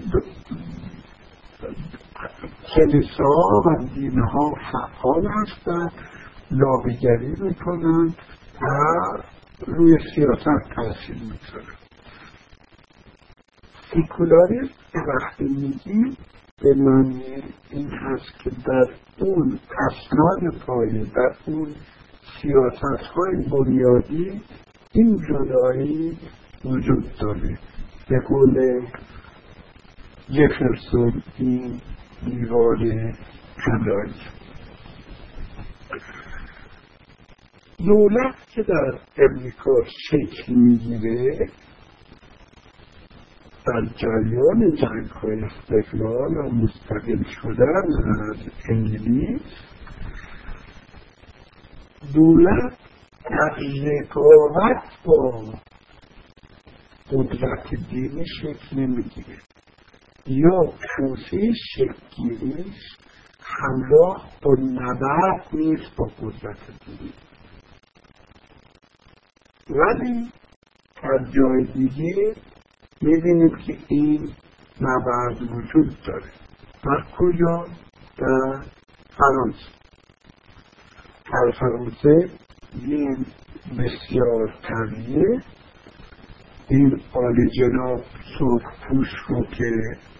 کلیسا و دینها فعال هستند لابیگری می‌کنند و روی سیاست تاثیر می‌ذارند سیکولاریسم وقتی میگیم به معنی این هست که در اون اسناد پایه در اون سیاست های بنیادی این جدایی وجود داره. به قول جفرسون این دیوار جدایی. دولت که در امریکا شکل می‌گیره در جریان جنگ های استقلال و مستقل شدن از انگلیس دولت در رقابت با قدرت دینی شکل نمی‌گیره یا توسعه شکلگیریش همراه با نبرد نیست با قدرت دینی ولی در جای دیگه می‌بینید که این نبرد وجود داره. در کجا؟ در فرانسه؟ در فرانسه این بسیار طبیعه این آل جناب پوش رو که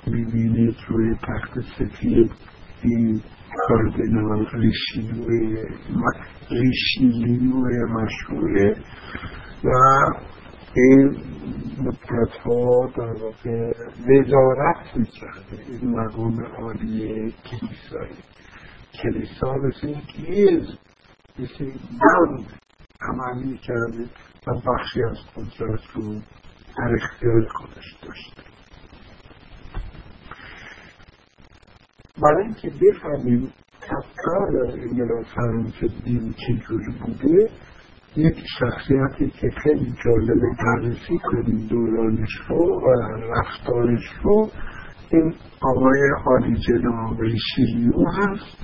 می‌بینید روی تخت سفید این کاردینال ریشیلوی ریشیلیوی مشهوره. و این مدت ها در واقع وزارت می‌کرده. این مقام عالی کلیسایی کلیسا مثل این مثل بند عمل می‌کرده و بخشی از قدرت رو در اختیار خودش داشته. برای اینکه بفهمیم افکار انقلاب فرانسه دین چجوری بوده یک شخصیتی که خیلی جالب بررسی کنیم دورانش رو و رفتارش رو این آقای حالی جناب ریشیلیو هست.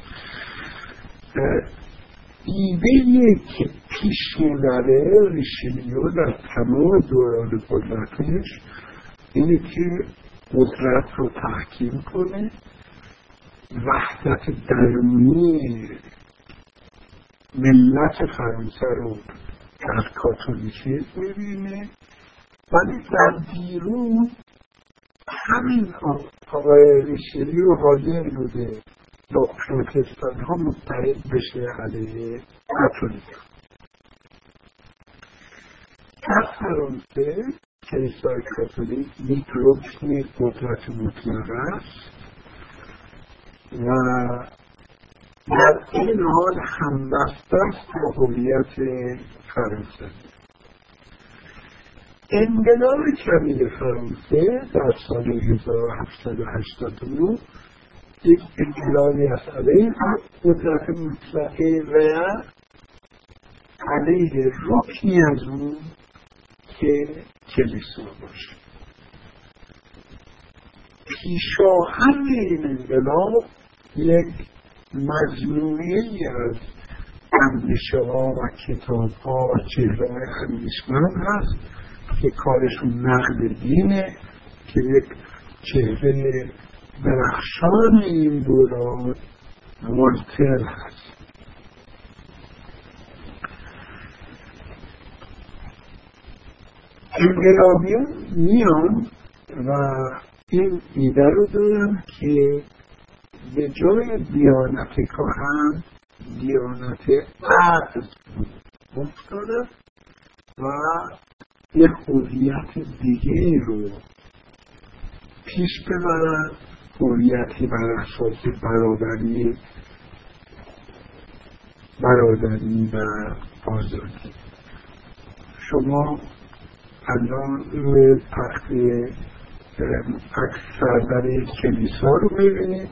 ایده که پیش می‌بره ریشیلیو در تمام دوران قدرتش اینه که قدرت رو تحکیم کنه وحدت درونی ملت فرانسه رو در کاتولیسیزم می‌بینه. ولی در بیرون همین آقای ریشلی رو حاضر بوده با پروتستان ها متحد بشه علیه کاتولیک. در فرانسه کلیسای کاتولیک یک رکن قدرت مطلق است. و در این حال همبسته است با هویت فرانسه. انقلاب کبیر فرانسه در سال 1789 یک انقلابی است علیه قدرت مطلقه و علیه رکنی از اون که کلیسا باشه. پیشاهنگ این انقلاب یک مجموعه از اندیشه ها و کتاب ها و چهره های هست که کارشون نقد دینه که یک چهره درخشان این دوران ولتر هست. انقلابیون میان و این ایده رو دارن که به جای دیانت کهن دیانت عقل افتاده و یک هویت دیگه رو پیش ببرن هویتی بر اساس برادری برادری و آزادی. شما الان روی تخت عکس سردر کلیسا رو می‌بینید.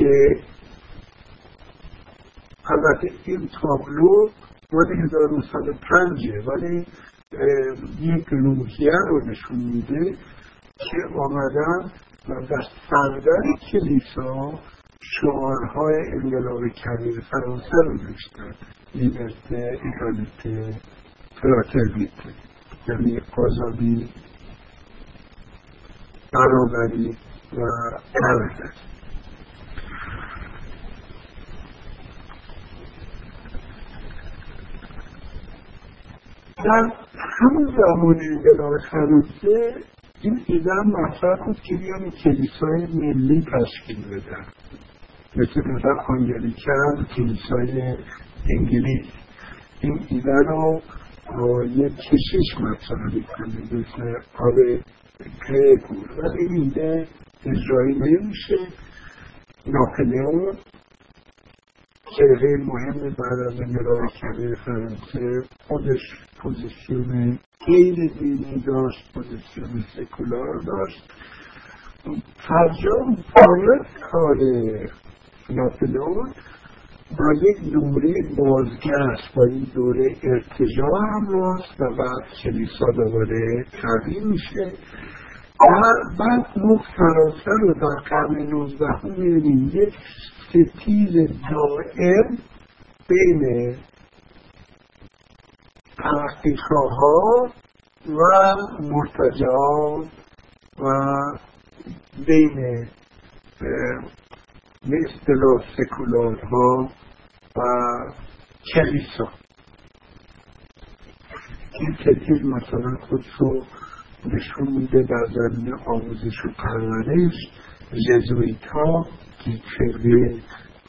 که البته این تابلو مال 1905 ولی یک روحیه رو نشون میده که آمدن و در سردر کلیسا شعارهای انقلاب کبیر فرانسه رو نوشتن. لیبرته ایگالیته فراترنیته یعنی آزادی برابری و برادری در همون زمان انقلاب فرانسه این ایده مطرح بود که بیان کلیسای ملی تشکیل بدن. مثل مثلا آنگلیکن کلیسای انگلیس. این ایده رو یک کشش مطرح می‌کنه مثل آب گریگ بود و این ایده اجرایی نمیشه. ناپلیون چهره مهم بعد از انقلاب کبیر فرانسه خودش پوزیسیون غیر دینی داشت پوزیسیون سکولار داشت. فرجام فارغ کار ناپلئون با یک دوره بازگشت با این دوره ارتجاع هم هست و بعد کلیسا دوباره قوی میشه. بعد ما فرانسه رو در قرن نوزدهم می‌بینیم یک ستیز دائم بین تحقیقها و مرتجعان و بین به اصطلاح سکولارها و کلیسا. این ستیز مثلا خودش رو نشون میده در زمین آموزش و پرورش جزویت ها که فرقه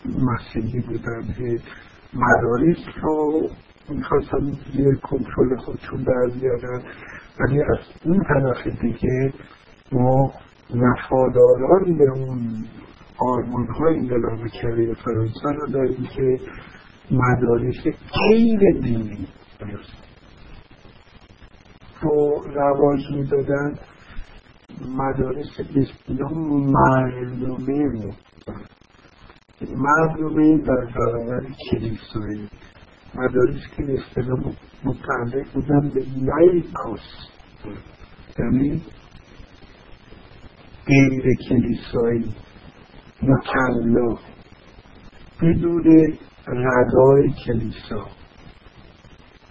مسیحی بودن مدارس رو می‌خواستن زیر کنترل خودشون در بیارن. ولی از اون طرف دیگه ما وفاداران به اون آرمان های انقلاب کبیر فرانسه رو داریم که مدارس غیر دینی رو رواج می‌دادن. مدارس اصطلاح معلومه رو معلومه در برابر کلیسایی مدارس که به اصطلاح متعلق بودن به لایکوس. یعنی غیر کلیسایی مکلف بدون ردای کلیسا.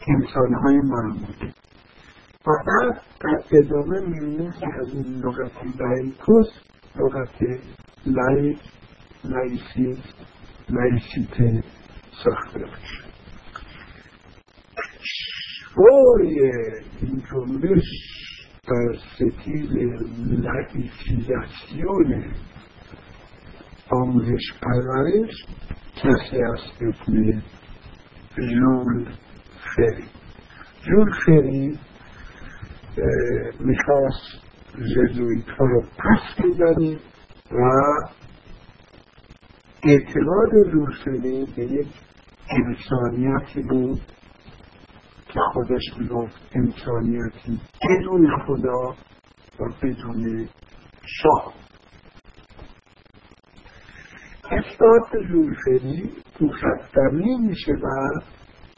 انسانهای معمولی. بعد در ادامه می‌بینیم که از این لغت laicus لغت laïc laï- laïcité ساخته میشه. شوری این جنبش در ستیز laïcisation آموزش پرورش کسی هست اسم جول فری جول فری می‌خواست جزویت ها رو پس بزنه و اعتقاد روسری به یک انسانیتی بود که خودش می‌گفت انسانیتی بدون خدا و بدون شاه. اصلاحات زولفری مصدقی میشه و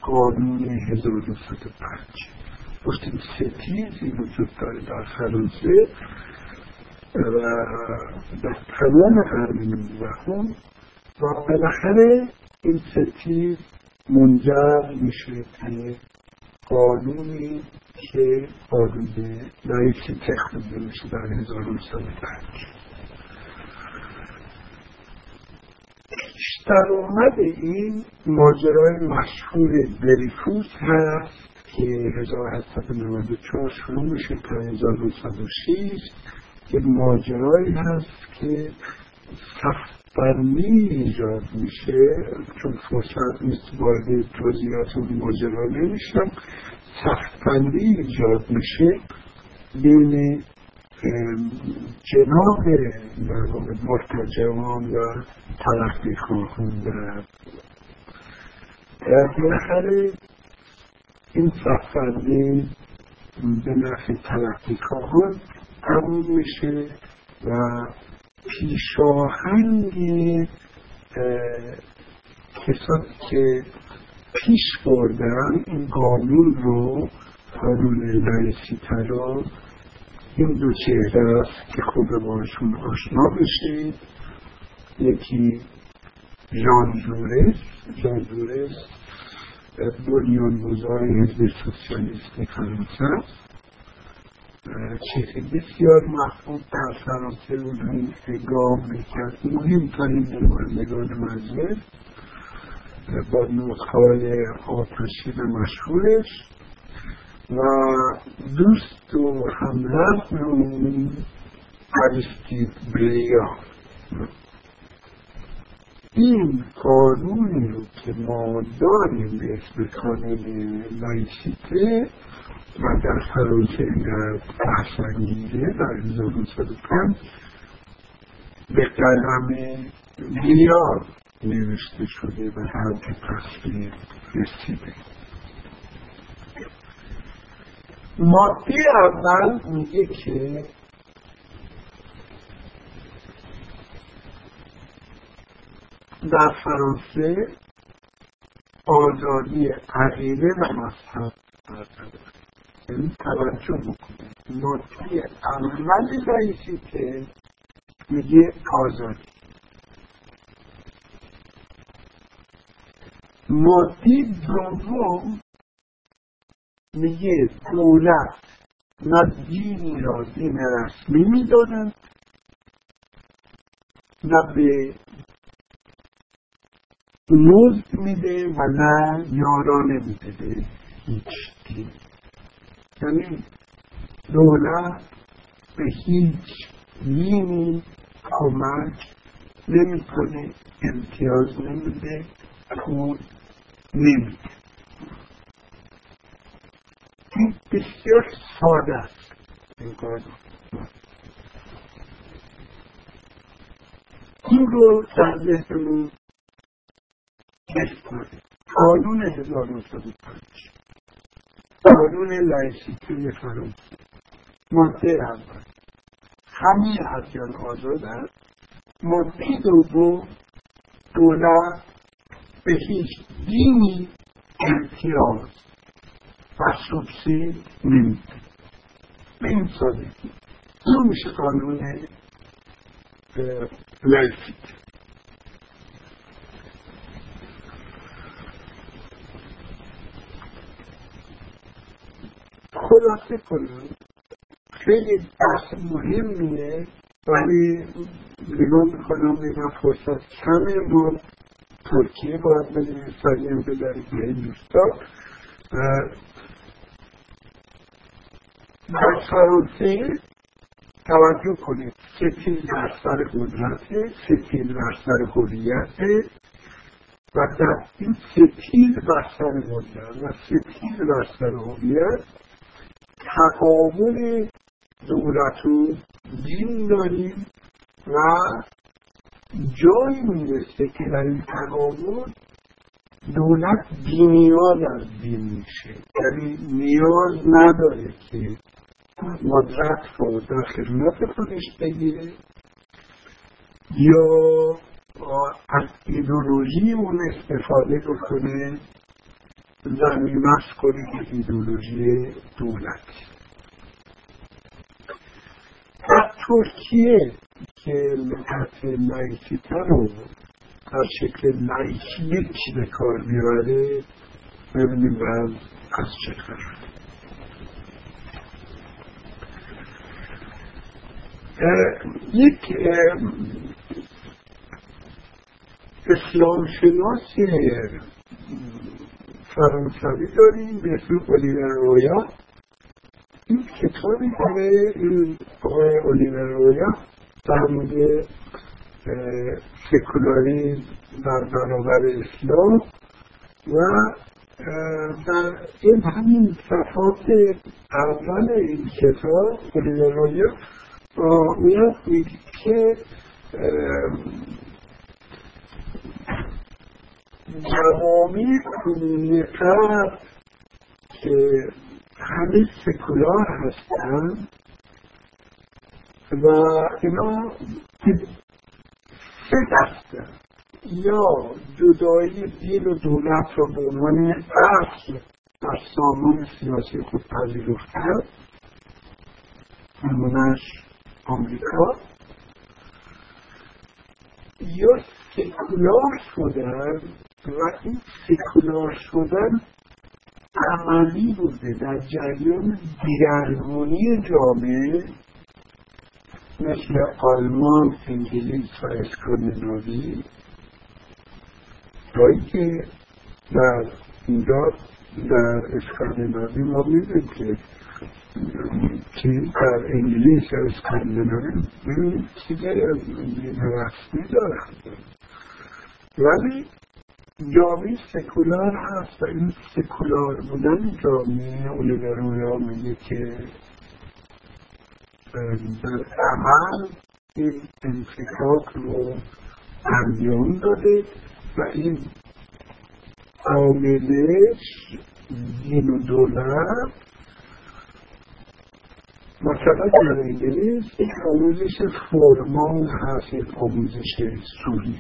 قانون 1205 گفتیم ستیزی وجود داره در فرانسه و در تمام قرن نوزدهم و بالاخره این ستیز منجر میشه به قانونی که قانون رئیسی تخت میشه در 1905 در اومد این ماجرای مشهور دریفوس هست. که 1894 شروع میشه تا 1906 که ماجرایی هست که سختبرمی ایجاد میشه. چون فرصت نیست وارد توضیحات ماجرا نمیشم. سختبندی ایجاد میشه. بین جناب مرتجمان و تلقی خواهان در بالاخره این سختبندی به نفع تلقی خواهان تموم میشه و پیشاهنگ کسانی که پیش بردن این قانون رو قانون رئیسی رو این دو چهره است که خوب باشون آشنا بشید. یکی جان جورس جان جورس بنیانگذار حزب سوسیالیست فرانسه. چیزی بسیار محبوب در فرانسه اون گام می‌کرد مهمترین نمایندگان مجلس. با نوتهای آتشین مشهورش. و دوست و همراه اون اریستید بریا. این قانونی رو که ما داریم به اسم قانون لایسیته و در فرانسه در بحث در 1905 به قلم بیار نوشته شده و هم به تصویر رسیده. ماده اول میگه که در فرانسه آزادی عقیده و مذهب یعنی توجه بکنید نکته اول رئیسی که میگه آزادی. ماده دوم میگه دولت نه دینی را دین رسمی می‌دادند نه به مزد میده و نه یارانه میده. هیچ دین یعنی دولت به هیچ دینی کمک نمی‌کنه امتیاز نمیده پول نمیده. این بسیار ساده است این این رو در ذهنمون بسپاریم قانون 1905 قانون لایسیتی فرانسه ماده اول. همه ادیان آزاد ماده دوم. دولت به هیچ دینی امتیاز و سوبسید نمیده. به این سادگی این میشه قانون لایسیتی خلاصه کنم خیلی بحث مهمیه ولی نگاه می‌کنم میگم فرصت کمه. ما ترکیه باید بریم سریع ببریم به این دوستا در فرانسه توجه کنید. ستیل بر سر قدرت ستیل بر سر هویت و در این ستیل بر سر قدرت و ستیل بر سر هویت. تقابل دولت و دین داریم و جایی می‌رسه که در این تقابل دولت بینیاز از دین میشه. یعنی نیاز نداره که قدرت رو در خدمت خودش بگیره یا از ایدولوژی اون استفاده بکنه. زمینمست کنه که ایدولوژی دولت. در ترکیه که لغت لایسیته رو در شکل لایکی به کار می‌بره ببینیم از چه قرار یک اسلام شناسی فرانسوی داریم به اسم الیور رویا. این کتابی داره این آقای الیور رویا در مورد سکولاریزم در برابر اسلام و در این همین صفحات اول این کتاب الیور رویا میگه که جوامع کنونی که همه سکولار هستن و اینا سه دسته. یا جدایی دین و دولت رو به عنوان اصل در سامان سیاسی خود پذیرفتن نمونهش آمریکا. یا سکولار شدن و این سکولار شدن عملی بوده در جریان دیگرگونی جامعه مثل آلمان، انگلیس و اسکاندیناوی جایی که در اینجا در اسکاندیناوی ما می‌دونیم که که در انگلیس یا اسکاندیناوی چیزایی از رسمی دارن. ولی جامعه سکولار هست و این سکولار بودن جامعه اولیگرویا میگه که در عمل این انفکاک رو انجام داده و این عاملش دین و دولت مثلا در انگلیس یک آموزش فرمال هست یک آموزش سوری.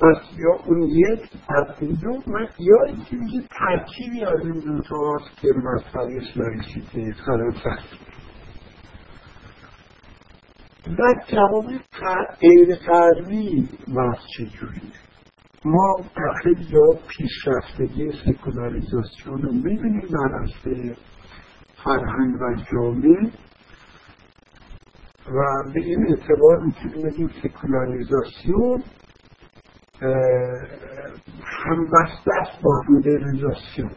پس یا اون یک از دو یا اینکه ترکیبی از این دو تاست که مسئلهش لایسیته فرانسه در جواب غیر غربی بحث چجوریه ما خیلی جا پیشرفتگی سکولاریزاسیون رو می‌بینیم در اصل فرهنگ و جامعه و به این اعتبار می‌تونیم بگیم سکولاریزاسیون همبسته است با مدرنیزاسیون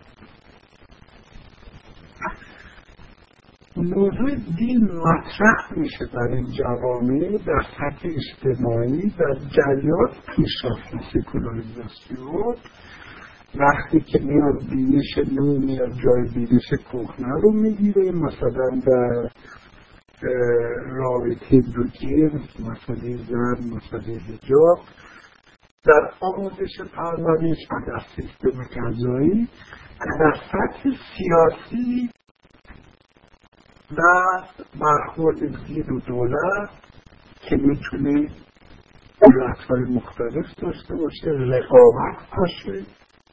موضوع دین مطرح میشه در این جوامع در سطح اجتماعی در جریان پیشرفت سکولاریزاسیون. وقتی که میاد بینش نو میاد جای بینش کهنه رو می‌گیره مثلا در رابطه دو جنس مسئله زن مسئله حجاب در آموزش پرورش و در سیستم غذایی در سطح سیاسی در برخورد دین و دولت که می‌تونه دولتهای مختلف داشته باشه رقابت باشه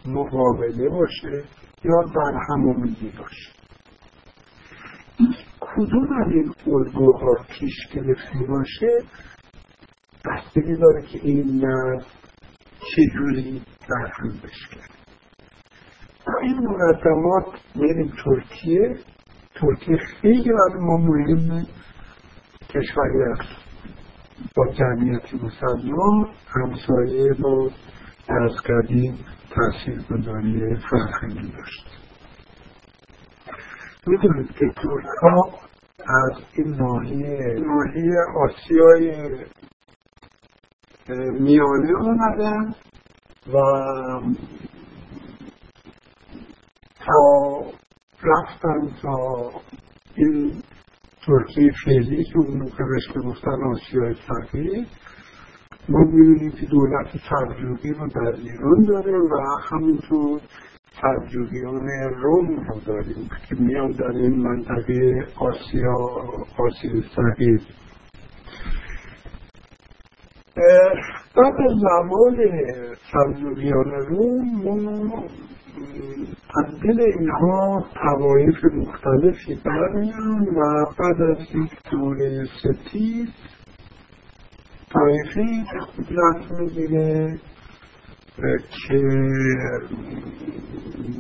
مقابله باشه یا در همومیگی باشه کدوم از این الگوها پیش گرفته باشه؟ بستگی داره که این نسل چجوری برهم کرد این مقدمات بریم ترکیه. ترکیه خیلی برای ما مهم کشوری است. با جمعیت مسلمان همسایه با از قدیم تأثیر گذاری فرهنگی داشت. می‌دونید که ترک ها از این ناحیه ناحیه آسیای میانه آمدن و تا رفتن تا این ترکیه فعلی که اون که بهش گفتن آسیای صغیر ما می‌بینیم که دولت سلجوقی رو در ایران داره و همینطور سلجوقیان روم رو داریم که میان در این منطقه آسیا آسیا صغیر بعد از زمان سلجوقیان روم ما از اینها توایف مختلفی برمیان و بعد از یک دوره ستیز طایفه قدرت می‌گیره که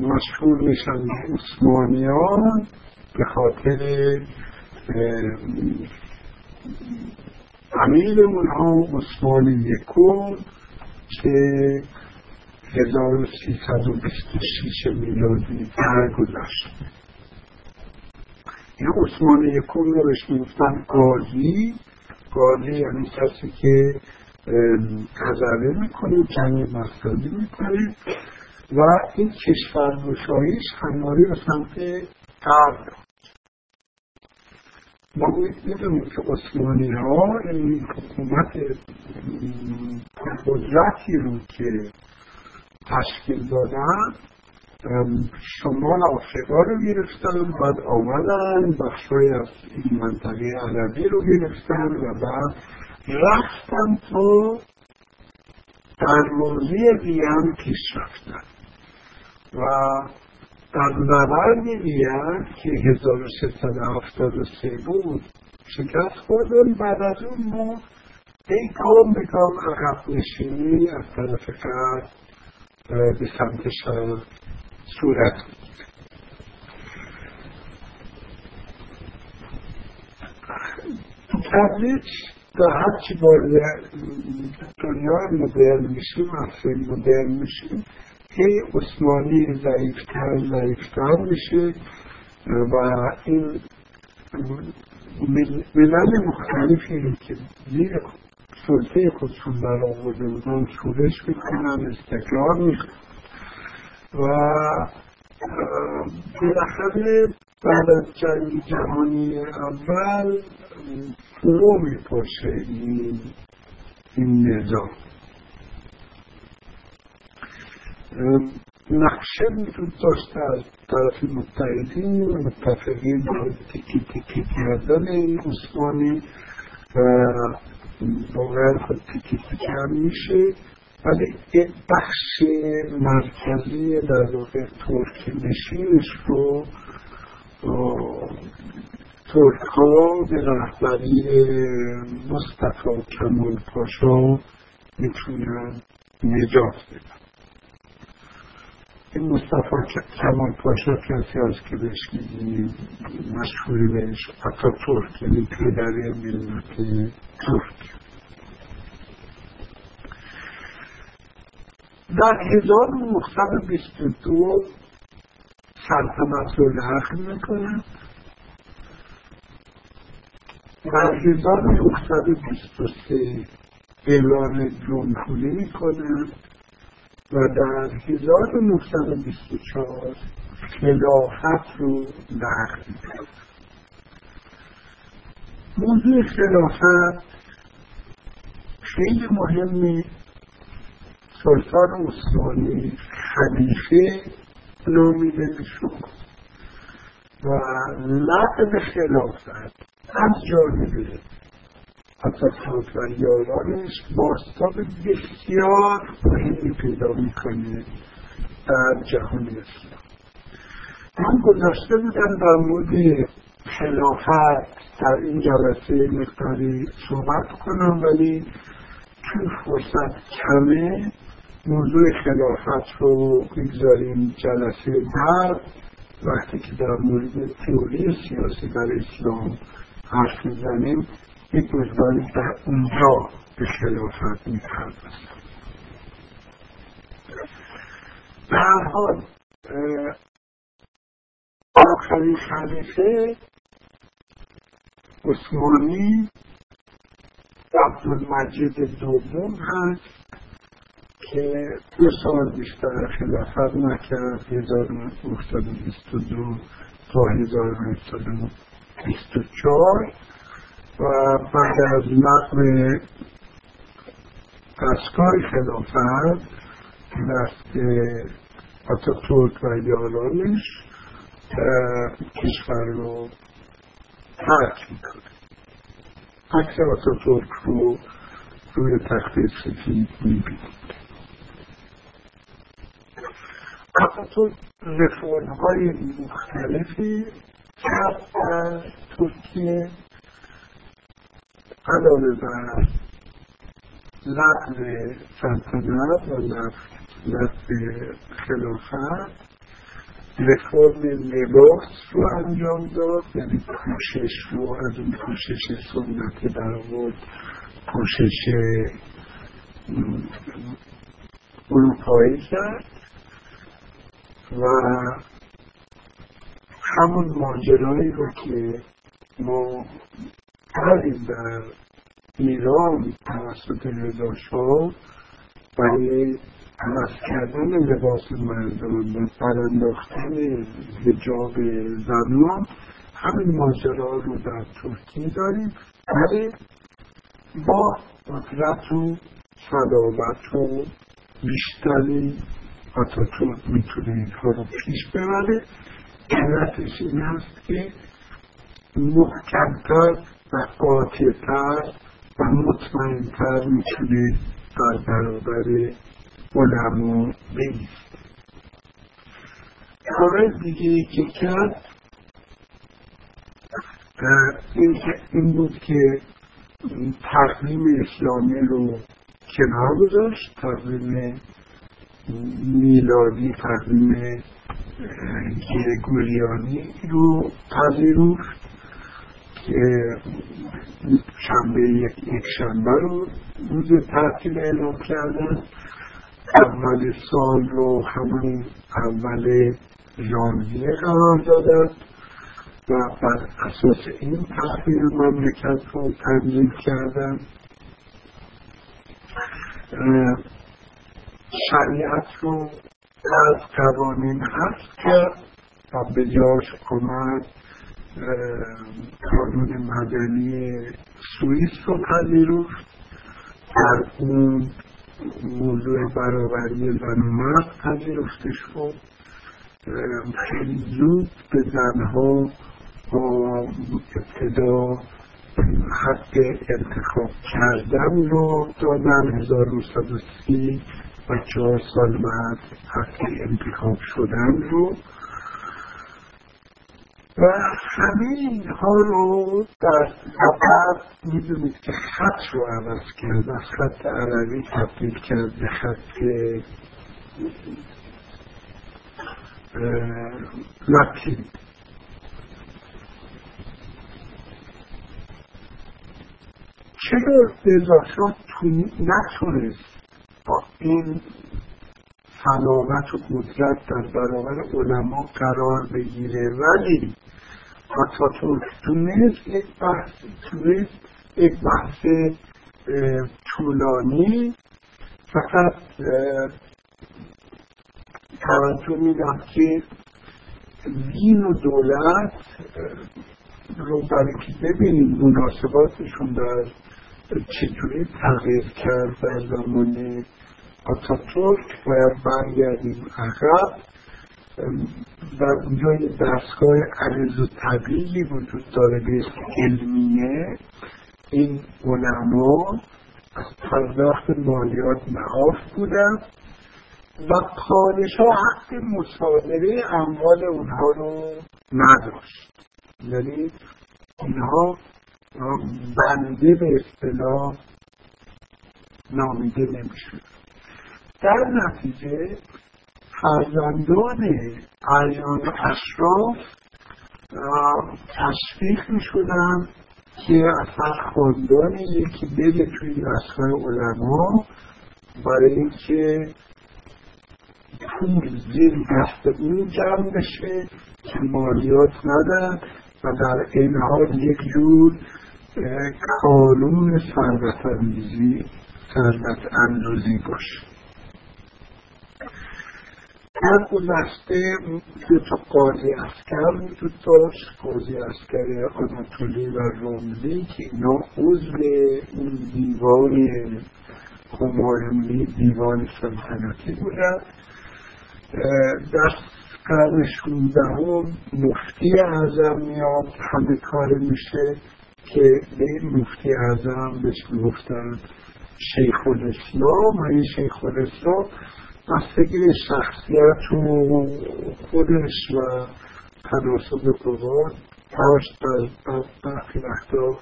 مشهور میشن عثمانیان به خاطر امیر اونها عثمان یکم که 1326 میلادی درگذشت این عثمان یکم رو بهش می‌گفتن قاضی. قاضی یعنی کسی که تذره می‌کنه جنگ مقصدی می‌کنه و این کشور گشایش همواری به سمت غرب. ما می‌دونیم که عثمانی ها این حکومت قدرتی رو که تشکیل دادن شمال آفریقا رو گرفتن بعد آمدن بخشای از این منطقه عربی رو گرفتن و بعد رفتن تا دروازه وین پیش رفتن و در نبرد وین که 1373 بود. شکست خوردن بعد از اون ما ای کام به کام عقب نشینی از طرف غرب به سمت شرق صورت تبلیغ تا هرچی وارد دنیای مدرن میشیم عصر مدرن میشیم. هی عثمانی ضعیفتر ضعیفتر میشه و این ملل مختلفی که زیر سلطه خودشون در آورده بودن شورش می‌کنن استقرار می‌کنن. و بالاخره بعد از جنگ جهانی اول فرو میپاشه این, این نظام. نقشه وجود داشته از طرف متحدین متفقین تکی تکی کردن این عثمانی و واقعا خود تکی تکی هم میشه ولی یک بخش مرکزی در واقع ترک نشینش رو ترک ها به رهبری مصطفی کمال پاشا می‌تونن نجات بدن. این مصطفی کمال پاشا کسی هست که بهش مشهوری بهش حتی ترک یعنی پدری ملت ترک. در 1922 سلطنت رو لغو می‌کنه. در 1923 اعلان جمهوری می‌کنه. و در 1924 خلافت رو لغو می‌کنه موضوع خلافت خیلی مهمه. سلطان عثمانی خلیفه نامیده می‌شد و لقب خلافت از جانب اساسات و یارانش باستاب بسیار مهمی پیدا می‌کنه در جهان اسلام. من گذاشته بودم در مورد خلافت در این جلسه مقداری صحبت کنم ولی چون فرصت کمه موضوع خلافت رو بگذاریم جلسه بعد. وقتی که در مورد تئوری سیاسی در اسلام حرف می‌زنیم یک مقداری در اونجا به خلافت می‌پردازم. به هر حال آخرین خلیفه عثمانی عبدالمجید دوم هست که دو سال بیشتر خلافت نکرد 1922 تا 1924 و بعد از نقل دستگاه خلافت دست آتاتورک و یارانش کشور رو ترک می‌کنه. عکس آتاتورک رو روی تخت سفید می‌بینید. آتاتورک رفورم های مختلفی کرد در ترکیه. علاوه بر لغو سلطنت و لغو خلافت رفرم لباس رو انجام داد. یعنی پوشش رو از اون پوشش سنتی در آورد پوشش اروپایی کرد. و همون ماجرایی رو که ما کردیم در ایران توسط رضا شاه برای عوض کردن لباس مردم و برانداختن حجاب زنان همین ماجرا رو در ترکیه داریم. ولی با قدرت و صلابت و بیشتری آتاتورک می‌تونه اینها رو پیش ببره. علتش این هست که محکمتر و قاطعتر و مطمئنتر می‌تونه در برابر علما بیست کار دیگه که کرد این بود که تقویم اسلامی رو کنار گذاشت تقویم میلادی تقویم گریگوریانی رو پذیرفت. شنبه یک, یک شنبه رو روز تعطیل اعلام کردن. اول سال رو همون اول ژانویه قرار دادن و بر اساس این تحویل مملکت رو تنظیم کردن. شریعت رو از قوانین حفظ کرد و به جاش آمد قانون مدنی سوئیس رو پذیرفت. در اون موضوع برابری زن و مرد پذیرفته شد خیلی زود به زنها با ابتدا حق انتخاب کردن رو دادن. 1930 و چهار سال بعد حق انتخاب شدن رو. و همه اینها رو در سفر می‌دونید که خط رو عوض کرد از خط عربی تبدیل کرد به خط لاتین. چرا رضاشاه نتونست با این سلامت و قدرت در برابر علما قرار بگیره. ولی آتاتورک تونست یک بحث تونست یک بحث طولانی فقط توجه میدم که دین و دولت رو برای که ببینیم مناسباتشون در چطوری تغییر کرد در زمان آتاتورک باید برگردیم عقب. و اونجا یه دستگاه عرض و طبیعی وجود داره به علمیه. این علما از پرداخت مالیات معاف بودن و پادشاه حق مصادره اموال اونها رو نداشت. یعنی اینها بنده به اصطلاح نامیده نمی‌شد. در نتیجه فرزندان اعیان اشراف تشویق می شدن که اصلا خاندان یکی بده توی دستگاه علما برای اینکه پول زیر دست اون جمع بشه که مالیات ندن و در این حال یک جور قانون ثروت اندوزی ثروت اندوزی باشه. در گذشته دو تا قاضی اسکر وجود داشت قاضی اسکر آناتولی و روملی که اینا عضو اون دیوان همایونی دیوان سلطنتی بودن. در قرن شونزدهم مفتی اعظم میاد. همه کار میشه که به مفتی اعظم بهش می‌گفتن شیخ الاسلام و این شیخ الاسلام بستگی شخصیت و خودش و تناسب قوات داشت برخی وقتا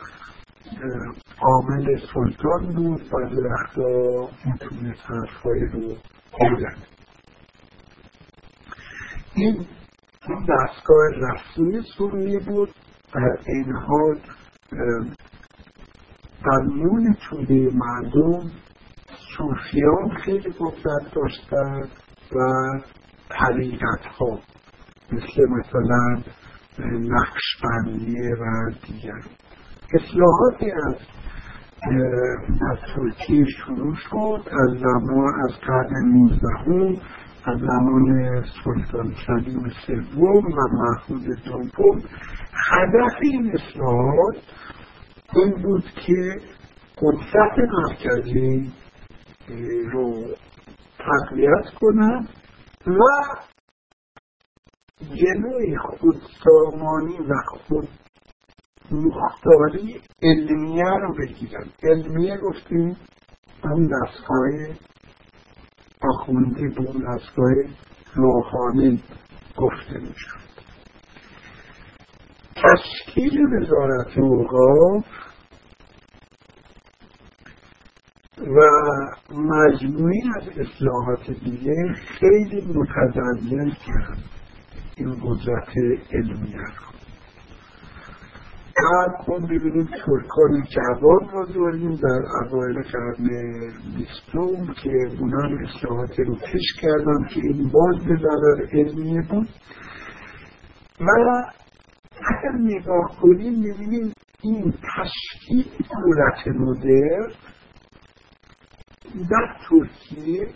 عامل سلطان بود بعضی وقتا می‌تونست حرفهایی رو بودن این دستگاه رسمی سوریه بود در این حال در نون توده مردم صوفیان خیلی قدرت داشتند و طریقت ها مثل مثلا نقشبندی و دیگر. اصلاحاتی از از ترکیه شروع شد از زمان از قرن نوزدهم از زمان سلطان سلیم سوم و محمود دوم. هدف این اصلاحات این بود که قدرت مرکزی رو تقویت کنن و جلوی خودسامانی و خود مختاری علمیه رو بگیرن علمیه گفتیم اون دستگاه آخوندی به اون دستگاه روحانی گفته می‌شد. تشکیل وزارت اوقاف و مجموعی از اصلاحات دیگه خیلی متزلزل کرد این قدرت علمیه رو بعد ما ببینیم ترکان جوان رو داریم در اوایل قرن بیستم که اونا اصلاحات رو پیش کردن که این باز به ضرر علمیه بود. و اگر نگاه کنیم می‌بینیم این تشکیل دولت مدرن در ترکیه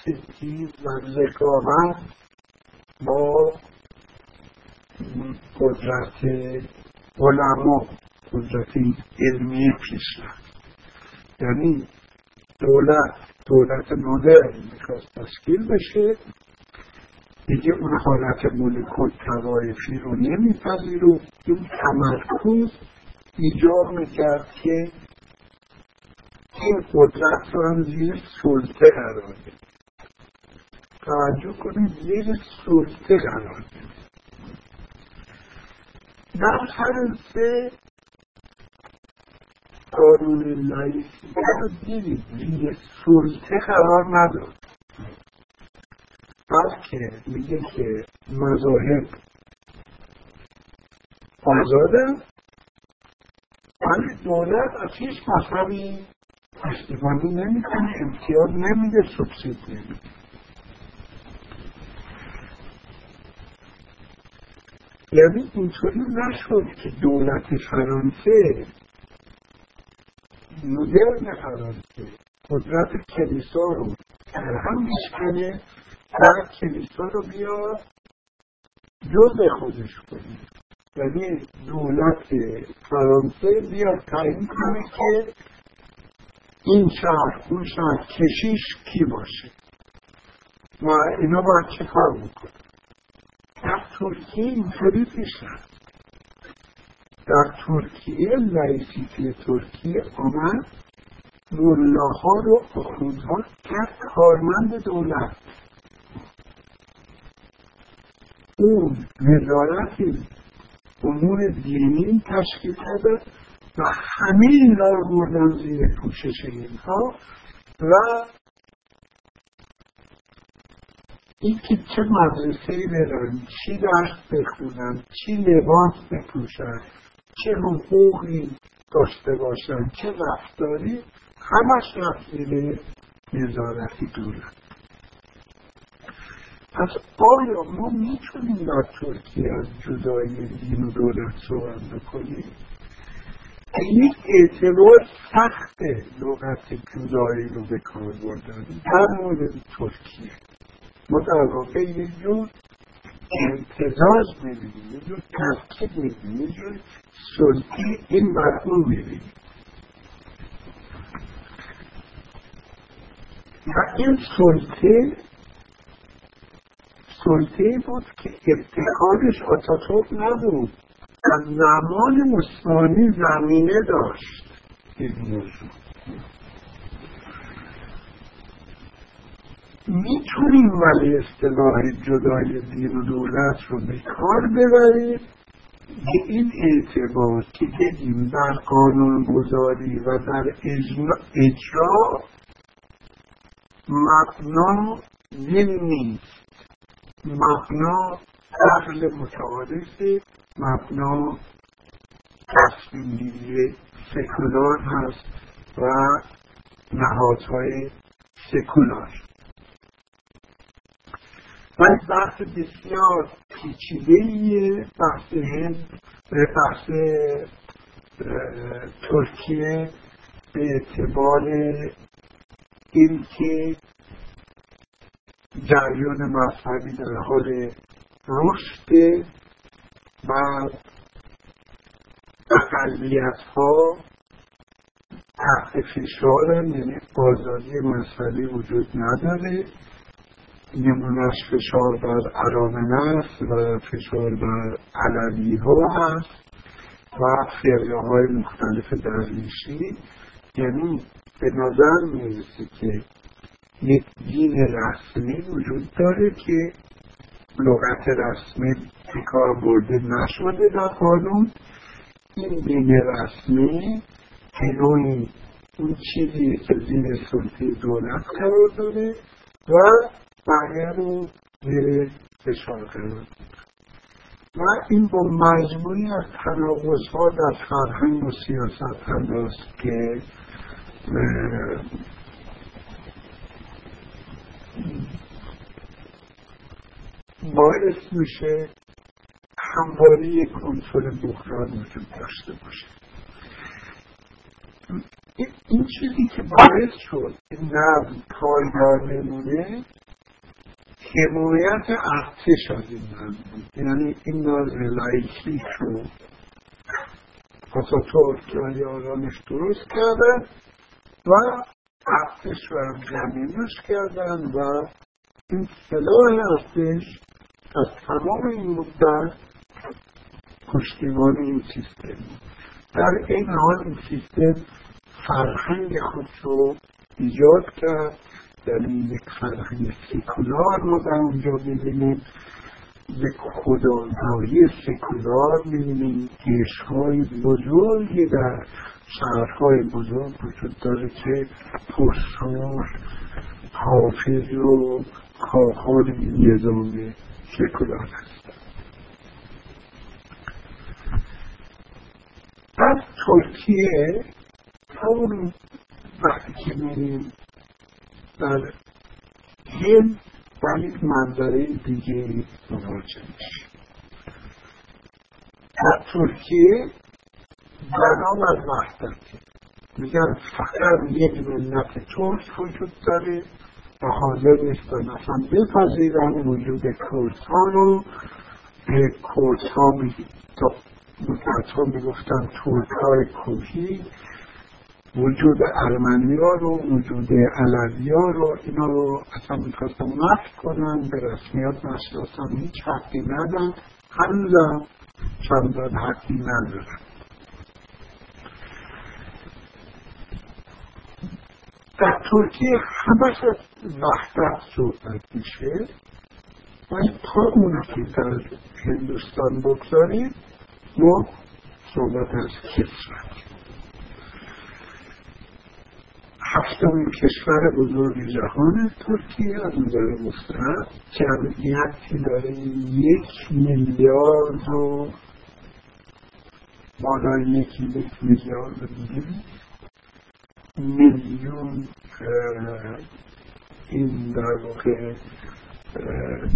ستیز و رقابت با قدرت علما قدرت علمی پیش رفت یعنی دولت دولت مدرن می‌خواست تشکیل بشه دیگه اون حالت ملکوت توایفی رو نمیپذیرو این تمرکز ایجاب می‌کرد که این قدرت رو هم زیر سلطه قرار بده توجه کنید زیر سلطه قرار بده در فرانسه قانون لایسی رو دیدید زیر سلطه قرار نداد. بلکه میگه که مذاهب آزادن. ولی دولت از هیچ مذهبی استفاده نمی‌کنه امتیاز نمیده سبسید نمیده. یعنی اینطوری نشد که دولت فرانسه مدرن فرانسه قدرت کلیسا رو در هم بشکنه و کلیسا رو بیا جز خودش کنه. یعنی دولت فرانسه بیا تعیین کنه که این شهر اون شهر کشیش کی باشه؟ و اینا باید چه کار بکنه در ترکیه اینطوری پیش رفت. در ترکیه laïcité ترکیه آمد ملاها رو آخوندها کرد کارمند دولت. اون وزارت امور دینی تشکیل داده و همه اینا رو بردن زیر پوشش اینها و اینکه چه مدرسه ای برن چی درس بخونن چی لباس بپوشن چه حقوقی داشته باشن چه رفتاری همش رفت زیر نظارتی دولت پس آیا ما می‌تونیم در ترکیه از جدایی دین و دولت صحبت بکنیم؟ یک اعتبار سخت لغت جدایی رو به کار بردن. در مورد ترکیه. ما در واقع یه جور امتزاج می‌بینیم یه جور ترکیب می‌بینیم یه جور سلطه این مفهوم می‌بینیم. و این سلطه سلطه بود که ابتکارش آتاتورک نبود. از زمان عثمانی زمینه داشت. این موضوع می‌تونیم ولی اصطلاح جدای دین و دولت رو به کار ببریم؟ به این اعتبار که بگیم در قانون گذاری و در اجرا مبنا دین نیست مبنا عقل متعارف مبنا تصمیم گیری سکولار هست و نهادهای سکولار. ولی بحث بسیار پیچیده بحث هند بحث ترکیه به اعتبار اینکه جریان مذهبی در حال رشد و اقلیت ها تحت فشار یعنی آزادی مذهبی وجود نداره. نمونش فشار بر ارامن است و فشار بر علوی ها هست و فرقه های مختلف درویشی. یعنی به نظر می‌رسه که یک دین رسمی وجود داره که لغت رسمی کار برده نشده در قانون این دین رسمی که نوعی اون چیزی که زیر سلطه دولت قرار داره و بقیه رو زیر فشار قرار و این با مجموعی از تناقض ها در فرهنگ و سیاست هست که باعث میشه همواره یک کنترل بحران وجود داشته باشه. این چیزی که باعث شد نظم پایدار بمونه حمایت ارتش از این نظم بود. یعنی این نظم لایکی رو آتاتورک و یارانش درست کردن و ارتش رو زمینش کردن و این سلاح ارتش از تمام این مدت پشتیبان این سیستم. در این حال این سیستم فرهنگ خود رو ایجاد کرد. یعنی یک فرهنگ سکولار ما در اونجا ببینیم یک خداداری سکولار می‌بینیم. گشهای بزرگی در شهرهای بزرگ وجود داره که پرسار حافظ و کارخان نظام سکولار هست از ترکیه همون وقتی که میریم در هند با یک منظره دیگه مواجه میشیم. در ترکیه بنام از وحدت. میگن فقط یک ملت ترک وجود داره و حاضر نیستن اصلا بپذیرن وجود کردها رو. به کردها مدتها می‌گفتن ترک های کوهی وجود ارمنی ها رو وجود علوی ها رو اینا رو اصلا می‌خواستن نفت کنن به رسمیات نشناسن هیچ حقی ندن. هنوزم چندان حقی ندارن. در ترکیه همش از وحدت صحبت میشه. و تا اون که در هندوستان بگذاریم ما صحبت از کسرت هفتمین کشور بزرگ جهان ترکیه از نظر مستند. جمعیتی داره یک میلیارد و بالای یک میلیارد دیگه میلیون این در واقع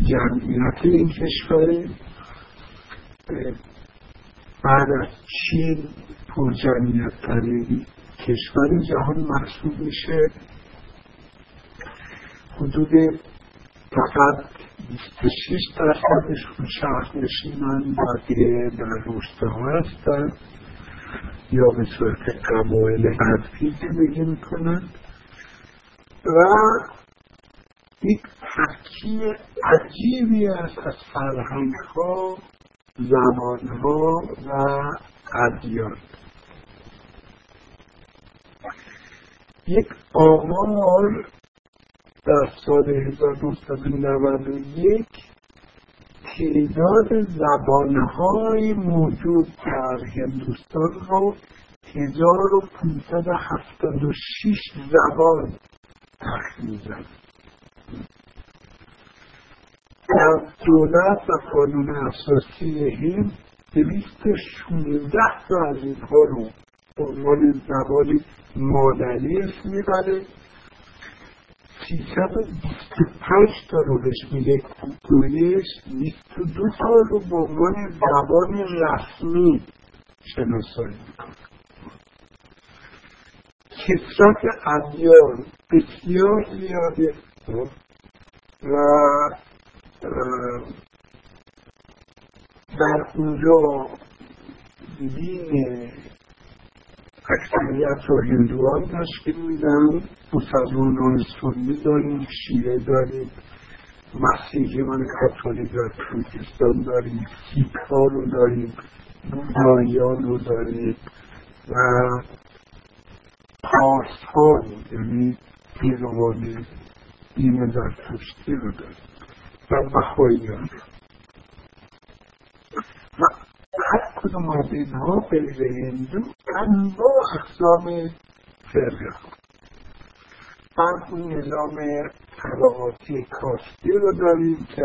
جمعیت این کشور بعد از چین پر جمعیت ترین کشور جهان محسوب میشه؟ حدود فقط 26 درصدشون شهر نشینن بقیه در روستاها هستن. یا به صورت قبایل حرفی زندگی می‌کنن. و یک ترکیب عجیبی است از فرهنگ ها زمان ها و ادیان. یک آمار در سال 1991 تعداد زبانهای موجود در هندوستان رو 1576 زبان تخمین زد. دولت و قانون اساسی هند دویست شونزده تا از اینها رو عنوان زبان مادری اسم می‌بره. سیصد و بیست و پنج تا رو بهش میگه گویش بیست و دو تا رو به عنوان زبان رسمی شناسایی می‌کنه. کسرت ادیان بسیار زیاده. و در اونجا دین اکثریت رو هندوان تشکیل میدن. مسلمانان سنی داریم شیعه داریم مسیحیان کاتولیک و پروتستان داریم سیک ها رو داریم بودایان رو داریم و پارس ها یعنی پیروان دین زرتشتی رو داریم. و بخواییان و هر کدوم از اینها غیر هندو انواع اقسام فرقه. بعد اون نظام طبقاتی کاستی رو داریم که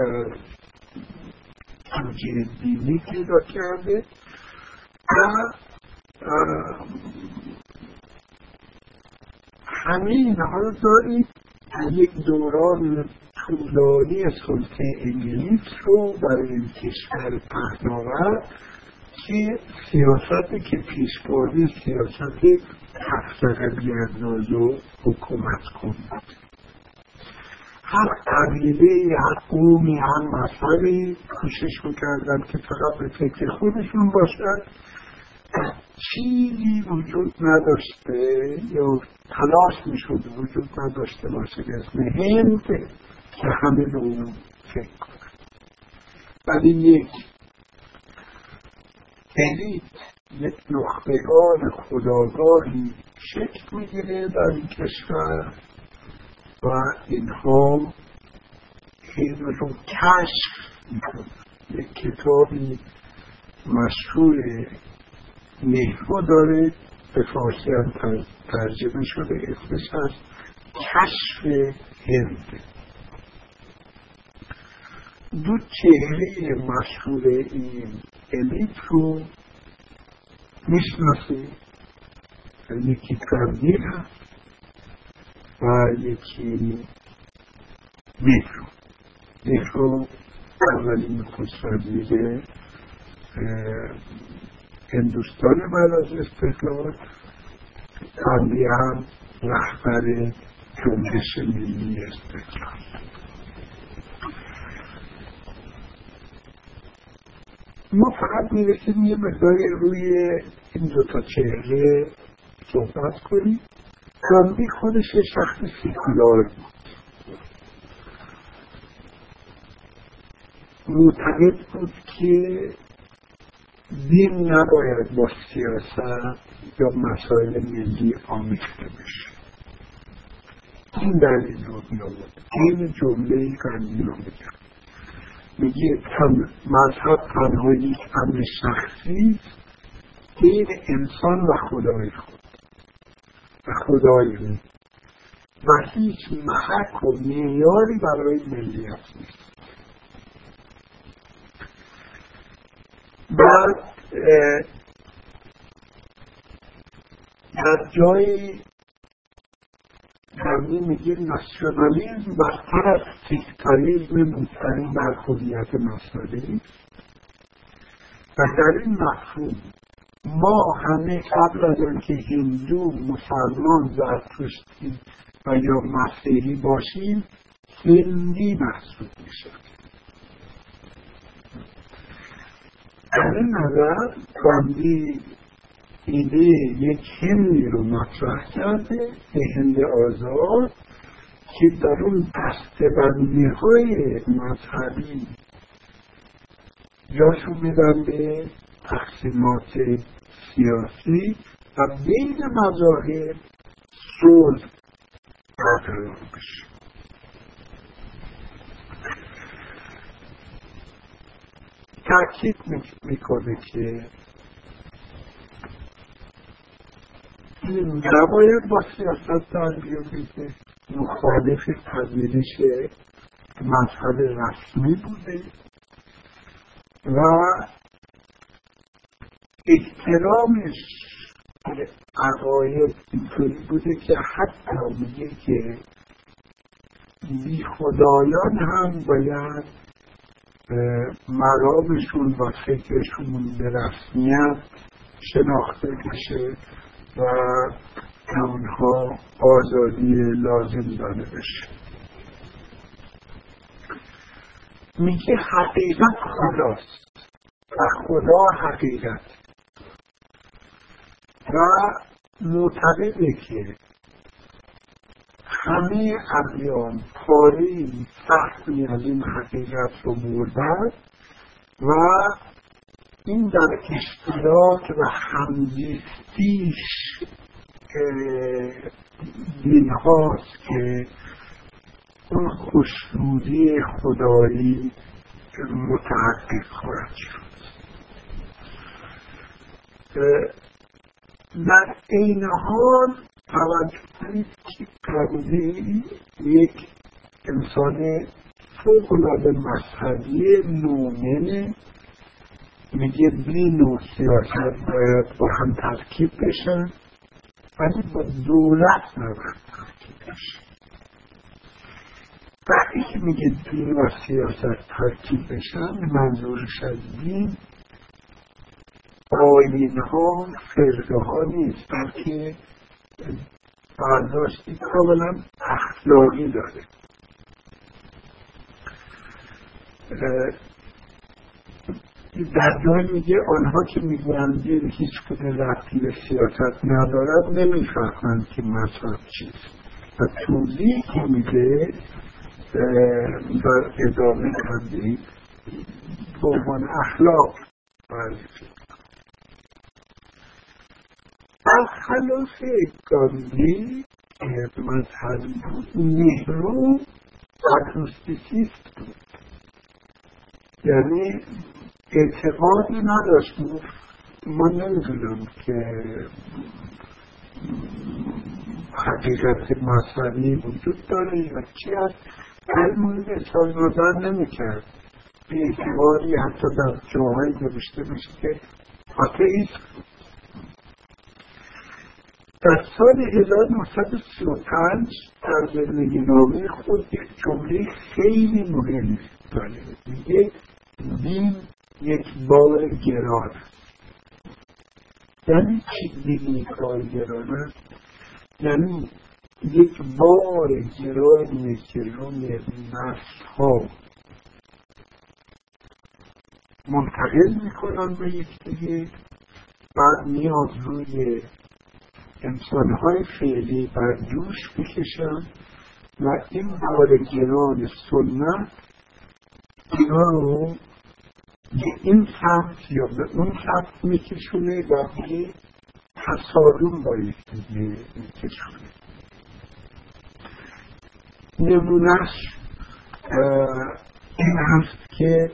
توجیه دینی پیدا کرده و همه اینها رو داریم یک دوران طولانی سلطه انگلیس رو برای این کشور پهناور که سیاستی که پیش برده سیاست تفسقه بیانداز و حکومت کن هر قبیله هر قومی هر مذهبی کوشش می‌کردن که فقط به فکر خودشون باشن. چیزی وجود نداشته یا تلاش می‌شد وجود نداشته باشه. به اسم هند که همه به اون فکر کنن ولی یک الیت یک نخبگان خداگاهی شکل می‌گیره در این کشور و اینها علم کشف می‌کنن یک کتابی مشهور نهرو داره به فارسی هم ترجمه شده اسمش از کشف هند دو چهره مشهور این الیت رو می‌شناسیم یکی کردیر هست و یکی نهرو نهرو اولین خسروزیر هندوستان بعد از استقلال. کاندی هم رهبر جنبش ملی استقلال. ما فقط می‌رسیم یه مقداری روی این دوتا چهره صحبت کنیم. گاندی خودش یه شخص سیکولار بود. معتقد بود که دین نباید با سیاست یا مسائل ملی آمیخته بشه. این دلیل رو میآورد این جمله گاندی رو میگه میگه مذهب تنها یک امر شخصی بین انسان و خدای خود. و خدای او و هیچ محک و معیاری برای ملیت نیست. بعد در جای کمی میگه ناسیونالیزم برتر از سیکتاریزم مبتنی بر هویت مذهبی و در این مفهوم ما همه قبل از آنکه هندو مسلمان زرتشتی و یا مسیحی باشیم هندی محسوب می‌شد در این نظر گاندی ایده یک هندی رو مطرح کرده هند آزاد که در اون دستبندی های مذهبی جاشو میدن به تقسیمات سیاسی و بین مذاهب صلح برقرار بشه تاکید می‌کنه که نباید با سیاست در بیامیده مخالف پذیرش مذهب رسمی بوده و احترامش عقاید اینطوری بوده که حتی میگه که بی خدایان هم باید مرامشون و فکرشون به رسمیت شناخته بشه. و اونها آزادی لازم داده بشه. میگه حقیقت خداست و خدا حقیقت. و معتقده که همه ادیان پاره سختی از این حقیقت رو بردن و این در اشتراک و همزیستیش دین هاست که اون خوشنودی خدایی متحقق خواهد شد. در این حال توجه کنید که یک انسان فوقالعاده مذهبی مؤمنه میگه دین و سیاست باید با هم ترکیب بشن ولی با دولت نباید ترکیب بشن وقتی که میگه دین و سیاست ترکیب بشن منظورش از دین آین ها فرقه ها نیست بلکه برداشتی کاملا اخلاقی داره. در جای میگه آنها که می‌گویند هیچ کده رفتی به سیاست ندارد نمی‌فهمند که مذهب چیست. و توضیح که میده در ادامه کندی به عنوان اخلاق. معرفی برخلاف گاندی مذهبی بود نهرو اگنوستیسیست بود. یعنی اعتقادی نداشت. ما نمی‌دونم که حقیقت مذهبی وجود داره و چی هست. در مورد اظهار نظر نمی‌کرد. به اعتباری حتی در جاهایی نوشته میشه که آتئیست در سال 1935 در زندگی نامه خود یک جمله خیلی مهم داره. میگه دین یک بار گران. یعنی چی دین یک بار گران یعنی یک بار گرانیه که روی نسل ها منتقل می‌کنن به یکدیگه بعد میاد روی انسانهای فعلی بر جوش می‌کشن و این بار گران سنت اینا رو این سمت یا به اون سمت میکشونه و به تصادم با یکدیگه میکشونه. نمونهش این هست که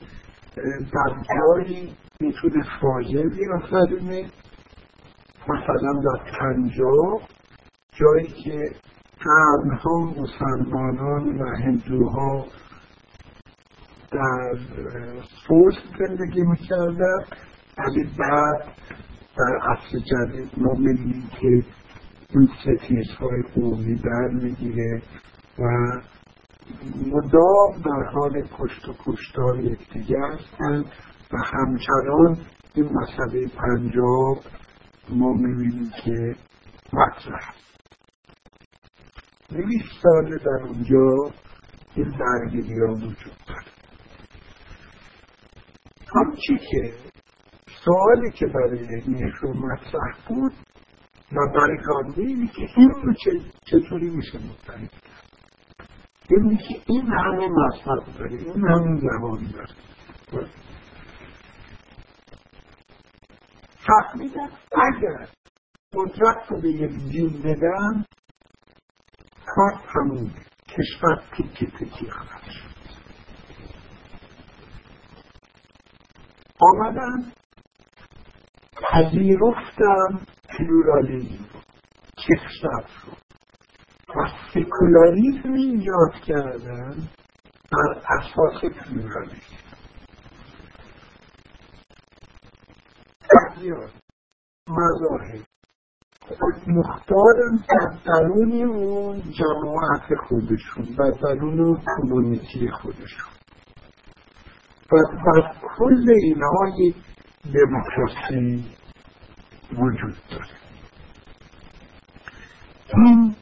در جایی می‌تونه فاجعه بیافرینه. مثلا در پنجاب جایی که قرنها مسلمانان و هندوها در فوز زندگی می‌کردن ولی بعد در عصر جدید ما می‌بینیم که این ستیزهای قومی در می‌گیره و مدام در حال کشت و کشتار یکدیگه هستند و همچنان این مسئله پنجاب ما می‌بینیم که مطرح. نویس ساله در اونجا این درگیری ها وجود داره. همچی که سوالی که برای نهرو مطرح بود و برای گاندی که این رو چطوری میشه مطرح اینه که این همه مذهب داره این همه زبان داره. فهمیدن اگر قدرت رو به یک دین بدن کار تمومه. کشور تیکه تیکه خواهد شد. آمدن. پذیرفتن پلورالیزم کشور رو. و سکولاریزم ایجاد کردن بر اساس پلورالیزم بسیار مذاهب. مختارن در درون اون جماعت خودشون و درون community خودشون. و کل اینها یک دموکراسی وجود داره. این